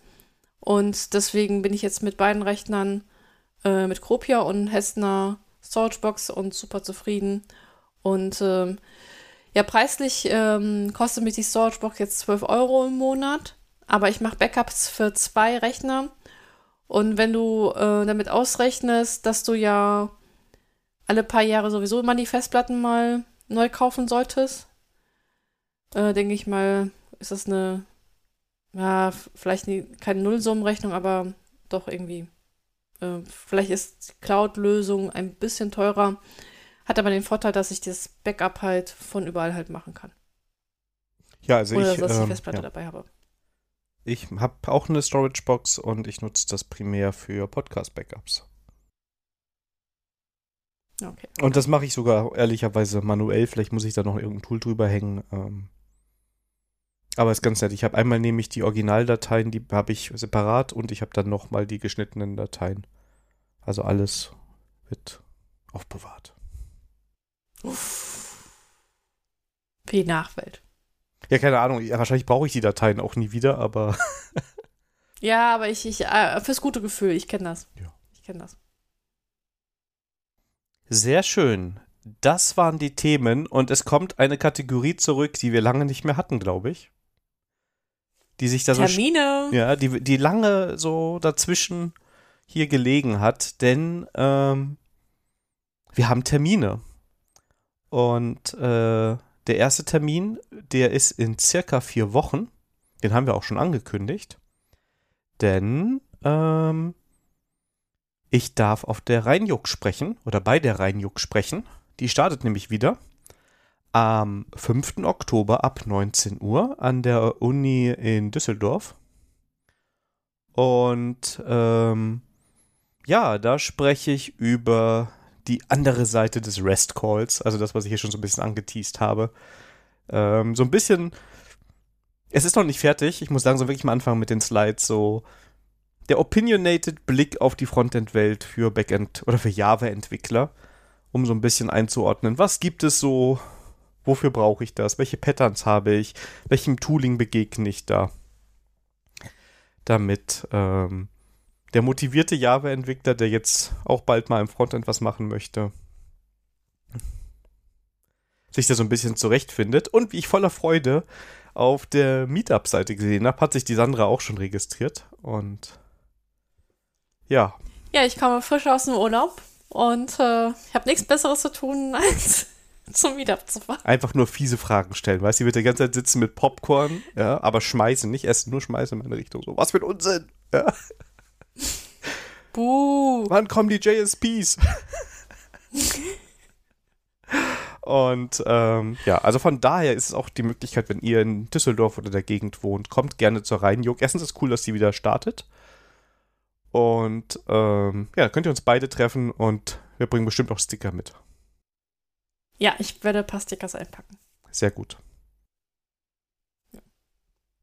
B: Und deswegen bin ich jetzt mit beiden Rechnern, äh, mit Copia und Hessner Storagebox und super zufrieden. Und ähm, ja, preislich ähm, kostet mich die Storagebox jetzt 12 Euro im Monat. Aber ich mache Backups für zwei Rechner. Und wenn du äh, damit ausrechnest, dass du ja alle paar Jahre sowieso immer die Festplatten mal neu kaufen solltest, äh, denke ich mal, ist das eine, ja, vielleicht nie, keine Nullsummenrechnung, aber doch irgendwie. Äh, vielleicht ist Cloud-Lösung ein bisschen teurer, hat aber den Vorteil, dass ich das Backup halt von überall halt machen kann.
A: Ja, also
B: Oder
A: ich.
B: dass ich die
A: ähm,
B: Festplatte
A: ja.
B: dabei habe.
A: Ich habe auch eine Storage-Box und ich nutze das primär für Podcast-Backups.
B: Okay.
A: Und das mache ich sogar ehrlicherweise manuell. Vielleicht muss ich da noch irgendein Tool drüber hängen. Ähm. Aber ist ganz nett. Ich habe einmal nämlich die Originaldateien, die habe ich separat und ich habe dann nochmal die geschnittenen Dateien. Also alles wird aufbewahrt.
B: Für die Nachwelt.
A: Ja, keine Ahnung. Ja, wahrscheinlich brauche ich die Dateien auch nie wieder, aber
B: Ja, aber ich, ich äh, fürs gute Gefühl, ich kenne das.
A: Ja.
B: Ich kenne das.
A: Sehr schön. Das waren die Themen und es kommt eine Kategorie zurück, die wir lange nicht mehr hatten, glaube ich. Die sich da so
B: Termine.
A: ja, die, die lange so dazwischen hier gelegen hat, denn ähm, wir haben Termine. Und äh, der erste Termin, der ist in circa vier Wochen. Den haben wir auch schon angekündigt. Denn ähm, ich darf auf der Rheinjuck sprechen oder bei der Rheinjuck sprechen. Die startet nämlich wieder am 5. Oktober ab 19 Uhr an der Uni in Düsseldorf. Und ähm, ja, da spreche ich über die andere Seite des Rest Calls, also das, was ich hier schon so ein bisschen angeteased habe. Ähm, so ein bisschen, es ist noch nicht fertig, ich muss langsam wirklich mal anfangen mit den Slides, so der opinionated Blick auf die Frontend-Welt für Backend- oder für Java-Entwickler, um so ein bisschen einzuordnen, was gibt es so, wofür brauche ich das, welche Patterns habe ich, welchem Tooling begegne ich da, damit ähm, der motivierte Java-Entwickler, der jetzt auch bald mal im Frontend was machen möchte, sich da so ein bisschen zurechtfindet. Und wie ich voller Freude auf der Meetup-Seite gesehen habe, hat sich die Sandra auch schon registriert. Und ja,
B: Ja, ich komme frisch aus dem Urlaub und äh, ich habe nichts Besseres zu tun, als zum Meetup zu fahren.
A: einfach nur fiese Fragen stellen. Weißt du, sie wird die ganze Zeit sitzen mit Popcorn, ja, aber schmeißen, nicht essen, nur schmeißen in meine Richtung. So, was für ein Unsinn! Ja.
B: Buh.
A: Wann kommen die JSPs? Und ähm, ja, also von daher ist es auch die Möglichkeit, wenn ihr in Düsseldorf oder der Gegend wohnt, kommt gerne zur Rheinjuck. Erstens ist es cool, dass sie wieder startet. Und ähm, ja, könnt ihr uns beide treffen und wir bringen bestimmt auch Sticker mit.
B: Ja, ich werde ein paar Stickers einpacken.
A: Sehr gut.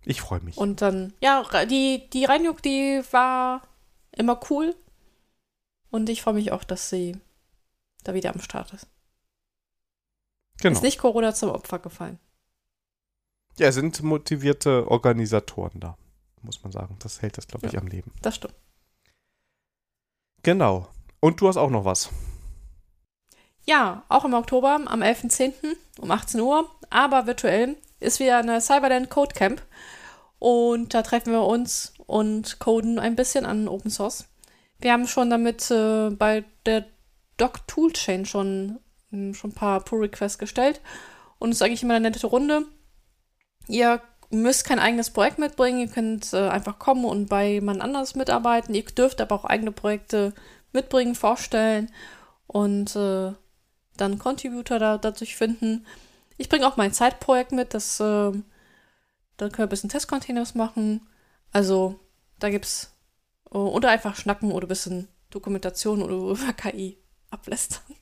A: Ich freue mich.
B: Und dann, ja, die, die Reinjuk, die war immer cool. Und ich freue mich auch, dass sie da wieder am Start ist.
A: genau.
B: Ist nicht Corona zum Opfer gefallen.
A: Ja, es sind motivierte Organisatoren da, muss man sagen. Das hält das, glaube ich,
B: Ja.
A: am Leben.
B: Das stimmt.
A: Genau. Und du hast auch noch was.
B: Ja, auch im Oktober, am 11.10. um 18 Uhr, aber virtuell ist wieder eine Cyberland Code Camp. Und da treffen wir uns und coden ein bisschen an Open Source. Wir haben schon damit äh, bei der Doc Toolchain schon, hm, schon ein paar Pull-Requests gestellt. Und es ist eigentlich immer eine nette Runde. Ihr müsst kein eigenes Projekt mitbringen, ihr könnt äh, einfach kommen und bei jemand anders mitarbeiten. Ihr dürft aber auch eigene Projekte mitbringen, vorstellen und äh, dann Contributor da, dadurch finden. Ich bringe auch mein Zeitprojekt mit, das, äh, da können wir ein bisschen Testcontainers machen. Also, da gibt's äh, oder einfach schnacken oder ein bisschen Dokumentation oder über KI ablästern.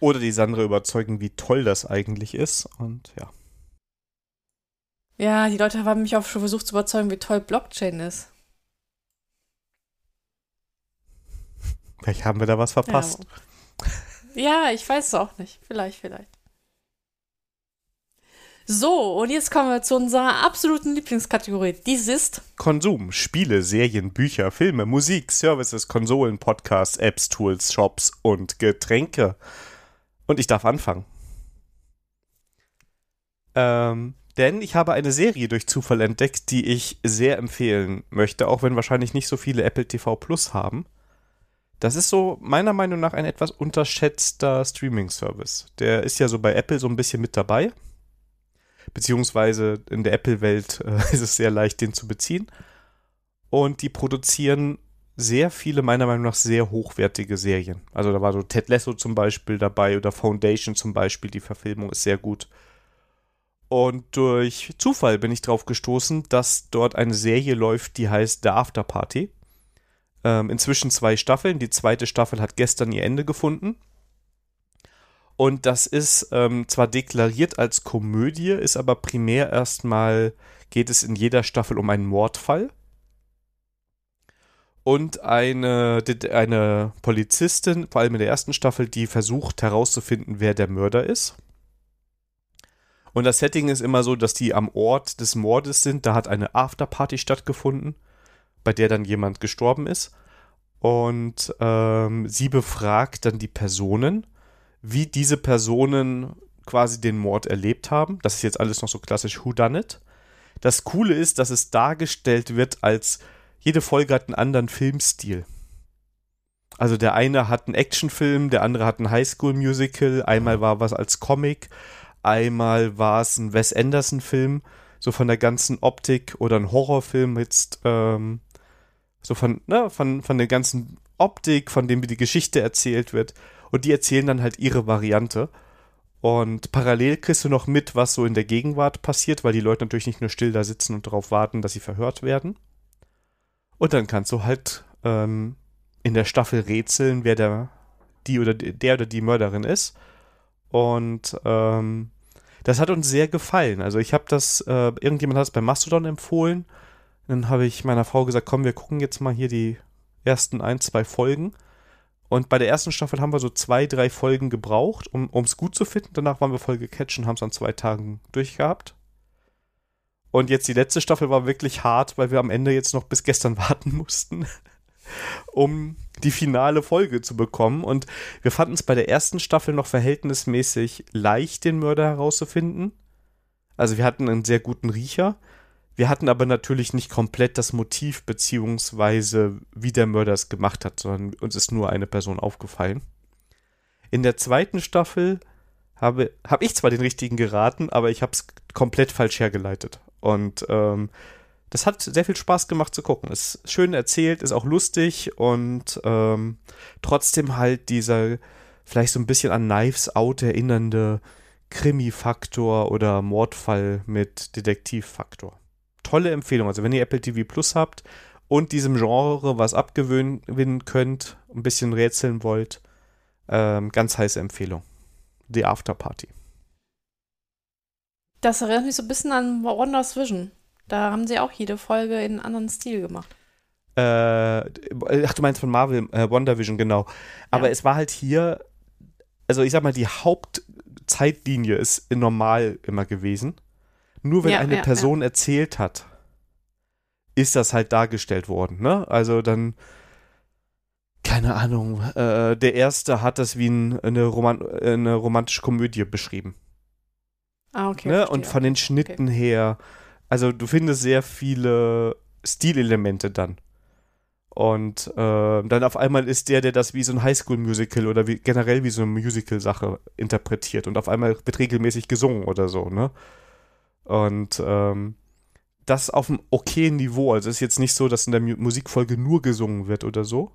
A: Oder die Sandra überzeugen, wie toll das eigentlich ist und ja.
B: Ja, die Leute haben mich auch schon versucht zu überzeugen, wie toll Blockchain ist.
A: Vielleicht haben wir da was verpasst.
B: Ja, ja ich weiß es auch nicht. Vielleicht, vielleicht. So, und jetzt kommen wir zu unserer absoluten Lieblingskategorie. Dies ist
A: Konsum, Spiele, Serien, Bücher, Filme, Musik, Services, Konsolen, Podcasts, Apps, Tools, Shops und Getränke. Und ich darf anfangen. Ähm, denn ich habe eine Serie durch Zufall entdeckt, die ich sehr empfehlen möchte, auch wenn wahrscheinlich nicht so viele Apple TV Plus haben. Das ist so meiner Meinung nach ein etwas unterschätzter Streaming-Service. Der ist ja so bei Apple so ein bisschen mit dabei. Beziehungsweise in der Apple-Welt äh, ist es sehr leicht, den zu beziehen. Und die produzieren sehr viele, meiner Meinung nach, sehr hochwertige Serien. Also da war so Ted Lasso zum Beispiel dabei oder Foundation zum Beispiel. Die Verfilmung ist sehr gut. Und durch Zufall bin ich drauf gestoßen, dass dort eine Serie läuft, die heißt The After Party. Ähm, inzwischen zwei Staffeln. Die zweite Staffel hat gestern ihr Ende gefunden. Und das ist ähm, zwar deklariert als Komödie, ist aber primär erstmal, geht es in jeder Staffel um einen Mordfall. Und eine, eine Polizistin, vor allem in der ersten Staffel, die versucht herauszufinden, wer der Mörder ist. Und das Setting ist immer so, dass die am Ort des Mordes sind. Da hat eine Afterparty stattgefunden, bei der dann jemand gestorben ist. Und ähm, sie befragt dann die Personen, wie diese Personen quasi den Mord erlebt haben. Das ist jetzt alles noch so klassisch Who Done It. Das Coole ist, dass es dargestellt wird als jede Folge hat einen anderen Filmstil. Also der eine hat einen Actionfilm, der andere hat ein Highschool-Musical, einmal war was als Comic, Einmal war es ein Wes Anderson-Film, so von der ganzen Optik oder ein Horrorfilm jetzt, ähm, so von, ne, von, von der ganzen Optik, von dem wie die Geschichte erzählt wird. Und die erzählen dann halt ihre Variante. Und parallel kriegst du noch mit, was so in der Gegenwart passiert, weil die Leute natürlich nicht nur still da sitzen und darauf warten, dass sie verhört werden. Und dann kannst du halt ähm, in der Staffel rätseln, wer der, die oder der oder die Mörderin ist. Und ähm, das hat uns sehr gefallen. Also ich habe das, äh, irgendjemand hat es bei Mastodon empfohlen. Dann habe ich meiner Frau gesagt, komm, wir gucken jetzt mal hier die ersten ein, zwei Folgen. Und bei der ersten Staffel haben wir so zwei, drei Folgen gebraucht, um es gut zu finden. Danach waren wir voll gecatcht und haben es an zwei Tagen durchgehabt. Und jetzt die letzte Staffel war wirklich hart, weil wir am Ende jetzt noch bis gestern warten mussten um die finale Folge zu bekommen. Und wir fanden es bei der ersten Staffel noch verhältnismäßig leicht, den Mörder herauszufinden. Also wir hatten einen sehr guten Riecher. Wir hatten aber natürlich nicht komplett das Motiv beziehungsweise wie der Mörder es gemacht hat, sondern uns ist nur eine Person aufgefallen. In der zweiten Staffel habe, habe ich zwar den richtigen geraten, aber ich habe es komplett falsch hergeleitet. Und ähm, das hat sehr viel Spaß gemacht zu gucken. Ist schön erzählt, ist auch lustig und ähm, trotzdem halt dieser vielleicht so ein bisschen an Knives Out erinnernde Krimi-Faktor oder Mordfall mit Detektiv-Faktor. Tolle Empfehlung. Also wenn ihr Apple TV Plus habt und diesem Genre was abgewinnen könnt, ein bisschen rätseln wollt, ähm, ganz heiße Empfehlung. The After Party.
B: Das erinnert mich so ein bisschen an Wonders Vision. Da haben sie auch jede Folge in einem anderen Stil gemacht.
A: Äh, ach, du meinst von Marvel, äh, WandaVision, genau. Aber ja. es war halt hier, also ich sag mal, die Hauptzeitlinie ist normal immer gewesen. Nur wenn ja, eine ja, Person erzählt hat, ist das halt dargestellt worden, ne? Also dann keine Ahnung, äh, der erste hat das wie ein, eine, Roman eine romantische Komödie beschrieben.
B: Ah, okay.
A: ne? Und von den Schnitten her, also du findest sehr viele Stilelemente dann. Und äh, dann auf einmal ist der, der das wie so ein Highschool-Musical oder wie, generell wie so eine Musical-Sache interpretiert und auf einmal wird regelmäßig gesungen oder so, ne? Und ähm, das auf einem okayen Niveau. Also es ist jetzt nicht so, dass in der Mu Musikfolge nur gesungen wird oder so.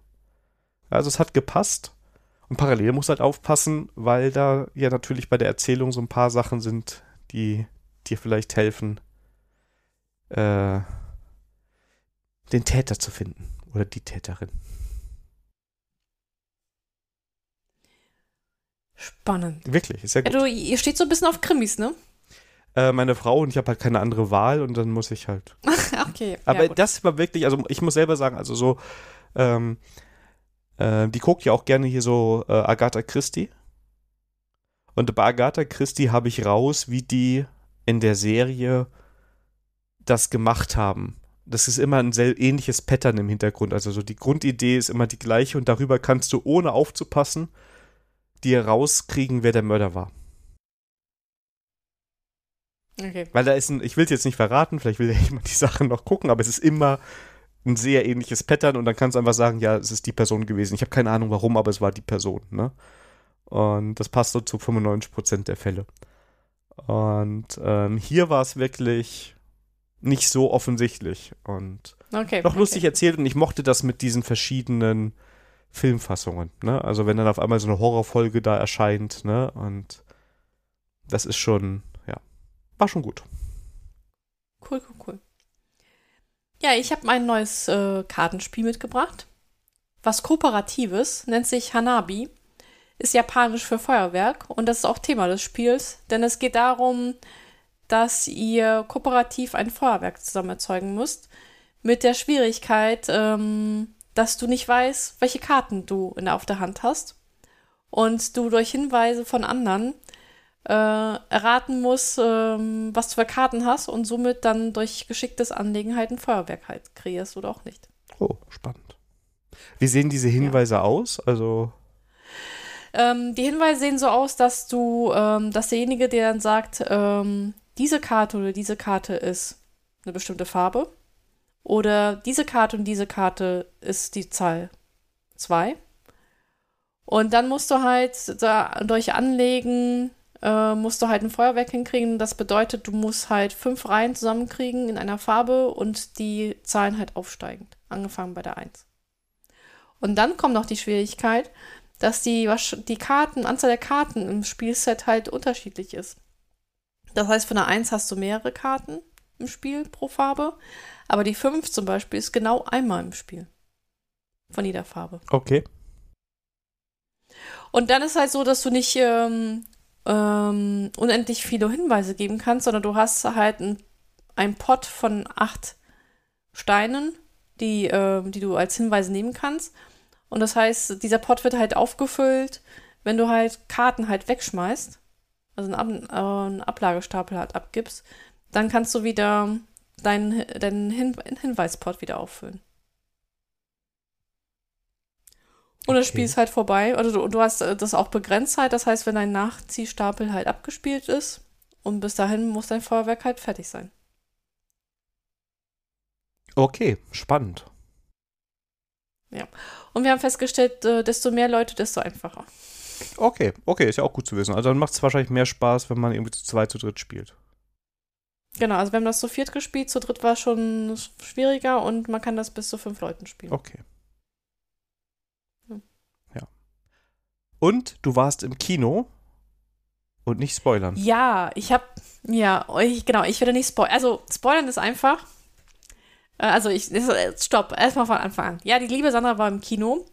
A: Also es hat gepasst. Und parallel muss halt aufpassen, weil da ja natürlich bei der Erzählung so ein paar Sachen sind, die dir vielleicht helfen, äh, den Täter zu finden. Oder die Täterin.
B: Spannend.
A: Wirklich, ist ja gut.
B: du, ihr steht so ein bisschen auf Krimis, ne?
A: Äh, meine Frau und ich habe halt keine andere Wahl und dann muss ich halt.
B: okay.
A: Aber
B: ja,
A: das war wirklich, also ich muss selber sagen, also so, ähm, äh, die guckt ja auch gerne hier so äh, Agatha Christie. Und bei Agatha Christie habe ich raus, wie die in der Serie das gemacht haben. Das ist immer ein sehr ähnliches Pattern im Hintergrund. Also so die Grundidee ist immer die gleiche und darüber kannst du, ohne aufzupassen, dir rauskriegen, wer der Mörder war.
B: Okay.
A: Weil da ist ein, ich will es jetzt nicht verraten, vielleicht will ja jemand die Sachen noch gucken, aber es ist immer ein sehr ähnliches Pattern und dann kannst du einfach sagen, ja, es ist die Person gewesen. Ich habe keine Ahnung warum, aber es war die Person, ne? Und das passt so zu 95% der Fälle. Und ähm, hier war es wirklich nicht so offensichtlich und
B: Okay.
A: noch lustig
B: okay.
A: erzählt und ich mochte das mit diesen verschiedenen Filmfassungen, ne? Also wenn dann auf einmal so eine Horrorfolge da erscheint, ne? Und das ist schon, war schon gut.
B: Cool, cool, cool. Ja, ich habe ein neues äh, Kartenspiel mitgebracht. Was Kooperatives, nennt sich Hanabi, ist japanisch für Feuerwerk und das ist auch Thema des Spiels, denn es geht darum, dass ihr kooperativ ein Feuerwerk zusammen erzeugen müsst, mit der Schwierigkeit, ähm, dass du nicht weißt, welche Karten du in, auf der Hand hast und du durch Hinweise von anderen äh, erraten musst, ähm, was du für Karten hast und somit dann durch geschicktes Anlegen halt ein Feuerwerk halt kreierst oder auch nicht.
A: Oh, spannend. Wie sehen diese Hinweise aus? Also,
B: Ähm, die Hinweise sehen so aus, dass du, ähm, dass derjenige, der dann sagt, ähm, diese Karte oder diese Karte ist eine bestimmte Farbe oder diese Karte und diese Karte ist die Zahl 2. Und dann musst du halt da durch Anlegen äh, musst du halt ein Feuerwerk hinkriegen. Das bedeutet, du musst halt fünf Reihen zusammenkriegen in einer Farbe und die Zahlen halt aufsteigend, angefangen bei der 1. Und dann kommt noch die Schwierigkeit, dass die, die Karten, Anzahl der Karten im Spielset halt unterschiedlich ist. Das heißt, von der 1 hast du mehrere Karten im Spiel pro Farbe, aber die 5 zum Beispiel ist genau einmal im Spiel. Von jeder Farbe.
A: okay.
B: Und dann ist halt so, dass du nicht ähm, ähm, unendlich viele Hinweise geben kannst, sondern du hast halt ein, ein Pot von acht Steinen, die, ähm, die du als Hinweise nehmen kannst. Und das heißt, dieser Pot wird halt aufgefüllt, wenn du halt Karten halt wegschmeißt, also einen, Ab äh, einen Ablagestapel halt abgibst, dann kannst du wieder deinen, deinen Hin Hinweispot wieder auffüllen. Und das
A: Okay.
B: Spiel ist halt vorbei. Oder du, du hast äh, das auch begrenzt halt. Das heißt, wenn dein Nachziehstapel halt abgespielt ist und bis dahin muss dein Feuerwerk halt fertig sein.
A: Okay, spannend.
B: Und wir haben festgestellt, äh, desto mehr Leute, desto einfacher.
A: Okay, okay, ist ja auch gut zu wissen. Also dann macht es wahrscheinlich mehr Spaß, wenn man irgendwie zu zweit, zu dritt spielt.
B: Genau, also wir haben das zu viert gespielt, zu dritt war es schon schwieriger und man kann das bis zu fünf Leuten spielen.
A: Okay.
B: Ja.
A: Ja. Und du warst im Kino und nicht spoilern.
B: Ja, ich habe, ja, ich, genau, ich werde nicht spoilern. Also, spoilern ist einfach. Äh, Also, ich, stopp, erstmal von Anfang an. Ja, die liebe Sandra war im Kino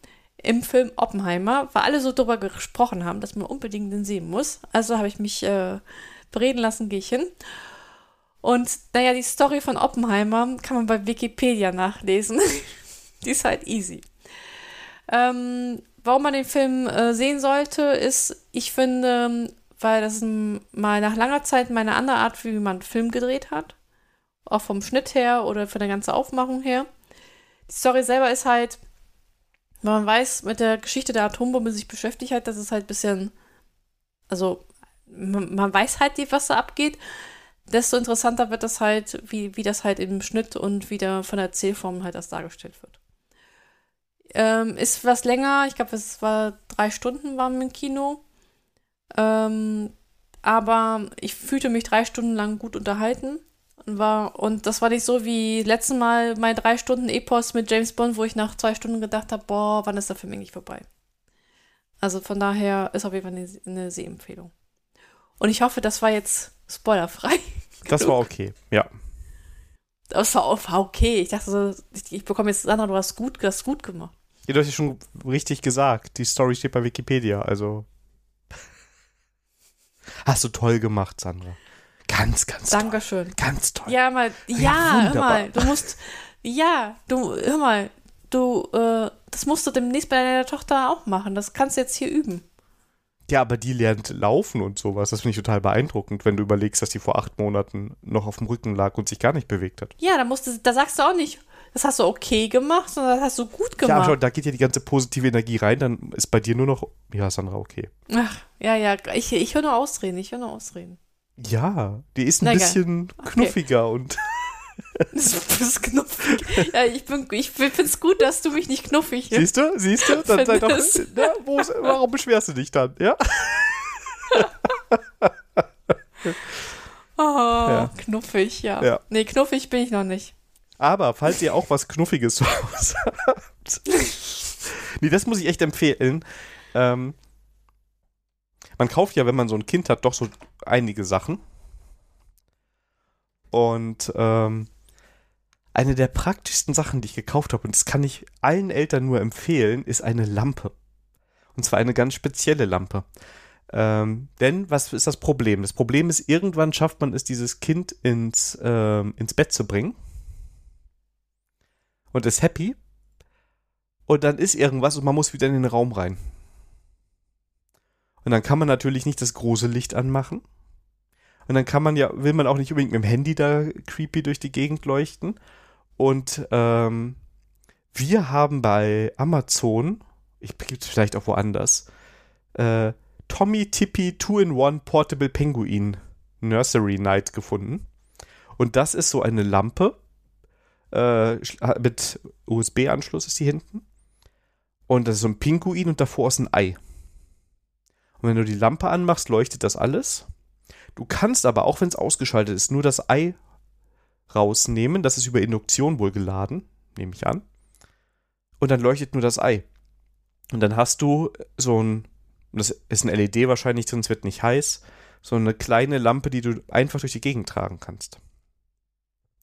B: im Film Oppenheimer, weil alle so drüber gesprochen haben, dass man unbedingt den sehen muss. Also habe ich mich äh, bereden lassen, gehe ich hin. Und naja, die Story von Oppenheimer kann man bei Wikipedia nachlesen. die ist halt easy. Ähm, warum man den Film äh, sehen sollte, ist, ich finde, weil das mal nach langer Zeit meine andere Art, wie man einen Film gedreht hat. Auch vom Schnitt her oder von der ganzen Aufmachung her. Die Story selber ist halt, wenn man weiß, mit der Geschichte der Atombombe sich beschäftigt hat, dass es halt ein bisschen, also man, man weiß halt, was da abgeht, desto interessanter wird das halt, wie, wie das halt im Schnitt und wieder von der Erzählform halt das dargestellt wird. Ähm, ist was länger, ich glaube, es war drei Stunden waren wir im Kino. Ähm, aber ich fühlte mich drei Stunden lang gut unterhalten. Und, war, und das war nicht so wie letztes Mal mein drei Stunden Epos mit James Bond, wo ich nach zwei Stunden gedacht habe, boah, wann ist der Film eigentlich vorbei? Also von daher ist auf jeden Fall eine, eine Sehempfehlung. Und ich hoffe, das war jetzt spoilerfrei.
A: Das war okay, ja.
B: Das war, okay. Ich dachte, ich, ich bekomme jetzt, Sandra, du hast gut, du hast gut gemacht.
A: Ja, du hast ja schon richtig gesagt. Die Story steht bei Wikipedia, also. Hast du toll gemacht, Sandra. Ganz, ganz
B: Dankeschön.
A: toll. Ganz toll.
B: Ja, mal, ja, ja hör mal, du musst, ja, du, hör mal, du, äh, das musst du demnächst bei deiner Tochter auch machen. Das kannst du jetzt hier üben.
A: Ja, aber die lernt laufen und sowas. Das finde ich total beeindruckend, wenn du überlegst, dass die vor acht Monaten noch auf dem Rücken lag und sich gar nicht bewegt hat.
B: Ja, da musst du, da sagst du auch nicht, das hast du okay gemacht, sondern das hast du gut gemacht. Ja, aber
A: schau, da geht ja die ganze positive Energie rein, dann ist bei dir nur noch, ja, Sandra, okay.
B: Ach, ja, ja, ich, ich höre nur Ausreden, ich höre nur Ausreden.
A: Ja, die ist ein Na, bisschen okay. knuffiger und.
B: Das ist knuffig. Ja, ich, bin, ich finde es gut, dass du mich nicht knuffig
A: Siehst du? Siehst du? Dann sei doch, na, warum beschwerst du dich dann? Ja?
B: oh, ja. knuffig, ja. ja. Nee, knuffig bin ich noch nicht.
A: Aber falls ihr auch was Knuffiges zu Hause habt. nee, das muss ich echt empfehlen. Ähm, man kauft ja, wenn man so ein Kind hat, doch so einige Sachen. Und ähm, eine der praktischsten Sachen, die ich gekauft habe, und das kann ich allen Eltern nur empfehlen, ist eine Lampe. Und zwar eine ganz spezielle Lampe. Ähm, denn was ist das Problem? Das Problem ist, irgendwann schafft man es, dieses Kind ins, ähm, ins Bett zu bringen. Und ist happy. Und dann ist irgendwas und man muss wieder in den Raum rein. Und dann kann man natürlich nicht das große Licht anmachen. Und dann kann man ja, will man auch nicht unbedingt mit dem Handy da creepy durch die Gegend leuchten. Und ähm, wir haben bei Amazon, ich gibt es vielleicht auch woanders, äh, Tommy Tippy 2-in-1 Portable Penguin Nursery Night gefunden. Und das ist so eine Lampe äh, mit USB-Anschluss ist die hinten. Und das ist so ein Pinguin und davor ist ein Ei. Und wenn du die Lampe anmachst, leuchtet das alles. Du kannst aber, auch wenn es ausgeschaltet ist, nur das Ei rausnehmen. Das ist über Induktion wohl geladen, nehme ich an. Und dann leuchtet nur das Ei. Und dann hast du so ein, das ist ein LED wahrscheinlich drin, es wird nicht heiß, so eine kleine Lampe, die du einfach durch die Gegend tragen kannst.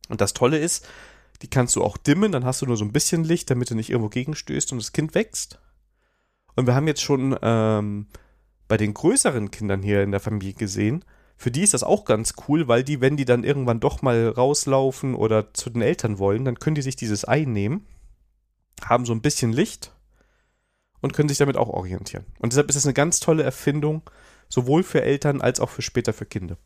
A: Und das Tolle ist, die kannst du auch dimmen, dann hast du nur so ein bisschen Licht, damit du nicht irgendwo gegenstößt und das Kind wächst. Und wir haben jetzt schon ähm, bei den größeren Kindern hier in der Familie gesehen, für die ist das auch ganz cool, weil die, wenn die dann irgendwann doch mal rauslaufen oder zu den Eltern wollen, dann können die sich dieses Ei nehmen, haben so ein bisschen Licht und können sich damit auch orientieren. Und deshalb ist es eine ganz tolle Erfindung, sowohl für Eltern als auch für später für Kinder.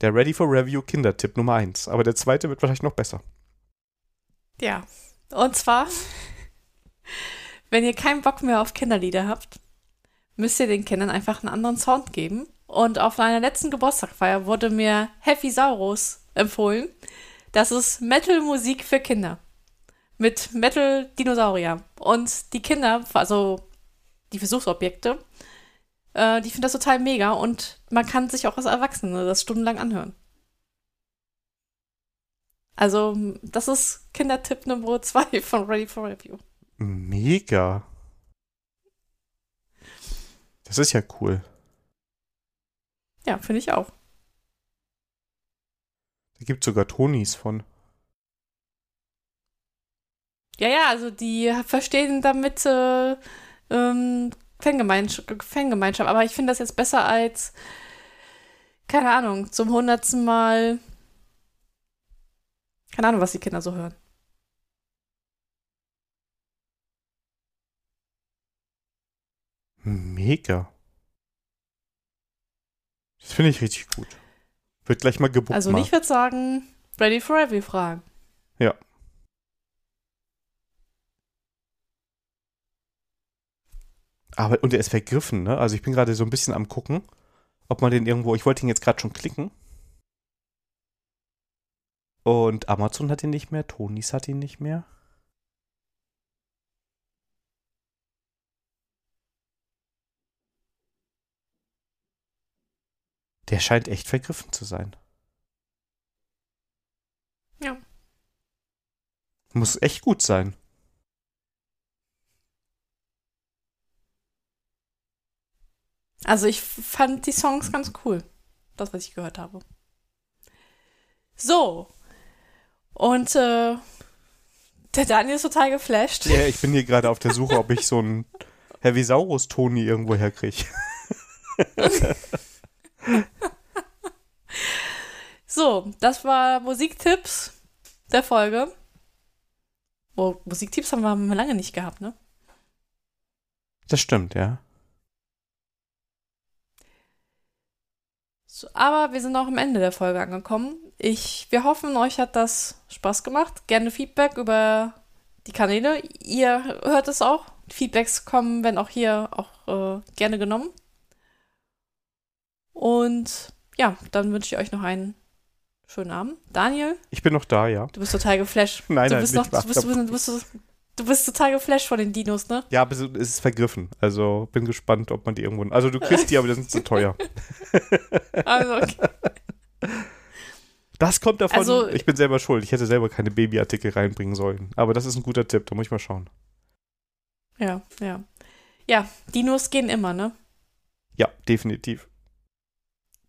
A: Der Ready for Review Kindertipp Nummer 1. Aber der zweite wird wahrscheinlich noch besser.
B: Ja. Und zwar, wenn ihr keinen Bock mehr auf Kinderlieder habt, müsst ihr den Kindern einfach einen anderen Sound geben. Und auf einer letzten Geburtstagfeier wurde mir Heavy Saurus empfohlen. Das ist Metal-Musik für Kinder. Mit Metal-Dinosaurier. Und die Kinder, also die Versuchsobjekte, äh, die finden das total mega und man kann sich auch als Erwachsene das stundenlang anhören. Also, das ist Kindertipp Nummer 2 von Ready for Review.
A: Mega. Das ist ja cool.
B: Ja, finde ich auch.
A: Da gibt es sogar Tonis von.
B: Ja, ja, also die verstehen damit äh, ähm, Fangemeinschaft, Fangemeinschaft. Aber ich finde das jetzt besser als, keine Ahnung, zum hundertsten Mal. Keine Ahnung, was die Kinder so hören.
A: Mega. Das finde ich richtig gut. Wird gleich mal gebucht.
B: Also ich würde sagen, ready for every Fragen.
A: Ja. Aber, und er ist vergriffen, ne? Also ich bin gerade so ein bisschen am gucken, ob man den irgendwo, ich wollte ihn jetzt gerade schon klicken. Und Amazon hat ihn nicht mehr, Tonys hat ihn nicht mehr. Der scheint echt vergriffen zu sein.
B: Ja.
A: Muss echt gut sein.
B: Also ich fand die Songs ganz cool. Das, was ich gehört habe. So. Und äh, der Daniel ist total geflasht.
A: Ja, ich bin hier gerade auf der Suche, ob ich so einen Heavisaurus-Toni irgendwo herkriege.
B: so, das war Musiktipps der Folge. Oh, Musiktipps haben wir lange nicht gehabt, ne?
A: Das stimmt, ja.
B: So, aber wir sind auch am Ende der Folge angekommen. Ich, wir hoffen, euch hat das Spaß gemacht. Gerne Feedback über die Kanäle. Ihr hört es auch. Feedbacks kommen, wenn auch hier auch äh, gerne genommen. Und ja, dann wünsche ich euch noch einen schönen Abend. Daniel?
A: Ich bin noch da, ja.
B: Du bist total geflasht.
A: Nein,
B: du
A: nein,
B: bist
A: nicht
B: noch, du bist, du, bist, du, du bist total geflasht von den Dinos, ne?
A: Ja, aber es ist vergriffen. Also bin gespannt, ob man die irgendwo. Also du kriegst die, aber die sind zu teuer.
B: Also, okay.
A: Das kommt davon,
B: Also-
A: ich bin selber schuld. Ich hätte selber keine Babyartikel reinbringen sollen. Aber das ist ein guter Tipp, da muss ich mal schauen.
B: Ja, ja. Ja, Dinos gehen immer, ne?
A: Ja, definitiv.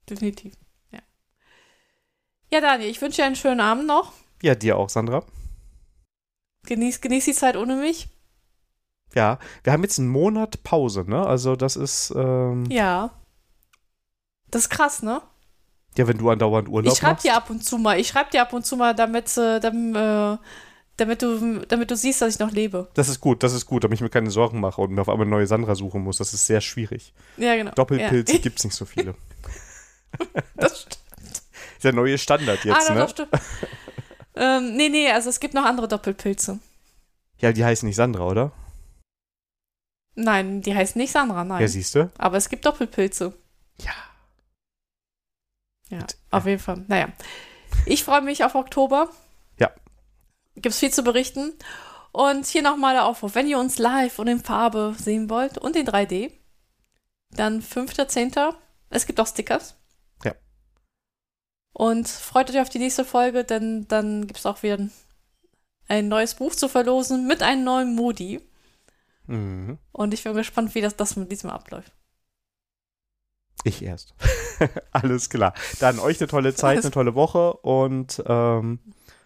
B: Definitiv. Ja. Ja, Daniel, ich wünsche dir einen schönen Abend noch.
A: Ja, dir auch, Sandra.
B: Genieß, genieß die Zeit ohne mich.
A: Ja, wir haben jetzt einen Monat Pause, ne? Also das ist, ähm, ja.
B: Ja. Das ist krass, ne?
A: wenn du andauernd Urlaub
B: ich schreibe
A: machst.
B: dir ab und zu mal. Ich schreibe dir ab und zu mal, damit, äh, damit, äh, damit, du, damit du siehst, dass ich noch lebe.
A: Das ist gut, das ist gut, damit ich mir keine Sorgen mache und mir auf einmal eine neue Sandra suchen muss. Das ist sehr schwierig.
B: Ja, genau.
A: Doppelpilze
B: Ja.
A: gibt's nicht so viele.
B: Das stimmt.
A: Ist der neue Standard jetzt,
B: ah,
A: ne?
B: doch, ähm, nee, nee, also es gibt noch andere Doppelpilze.
A: Ja, die heißen nicht Sandra, oder?
B: Nein, die heißt nicht Sandra, nein.
A: Ja, siehst du?
B: Aber es gibt Doppelpilze.
A: Ja.
B: Ja,
A: Gut,
B: auf jeden Fall. Naja. Ich freue mich auf Oktober.
A: Ja.
B: Gibt's viel zu berichten. Und hier nochmal der Aufruf. Wenn ihr uns live und in Farbe sehen wollt und in 3D, dann 5.10. Es gibt auch Stickers. Und freut euch auf die nächste Folge, denn dann gibt's auch wieder ein, ein neues Buch zu verlosen mit einem neuen Modi.
A: Mhm.
B: Und ich bin gespannt, wie das, das mit diesem abläuft.
A: Ich erst. Alles klar. Dann euch eine tolle Zeit, eine tolle Woche und ähm,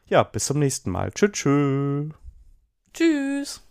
A: ja, bis zum nächsten Mal. Tschüss. tschüss.
B: Tschüss.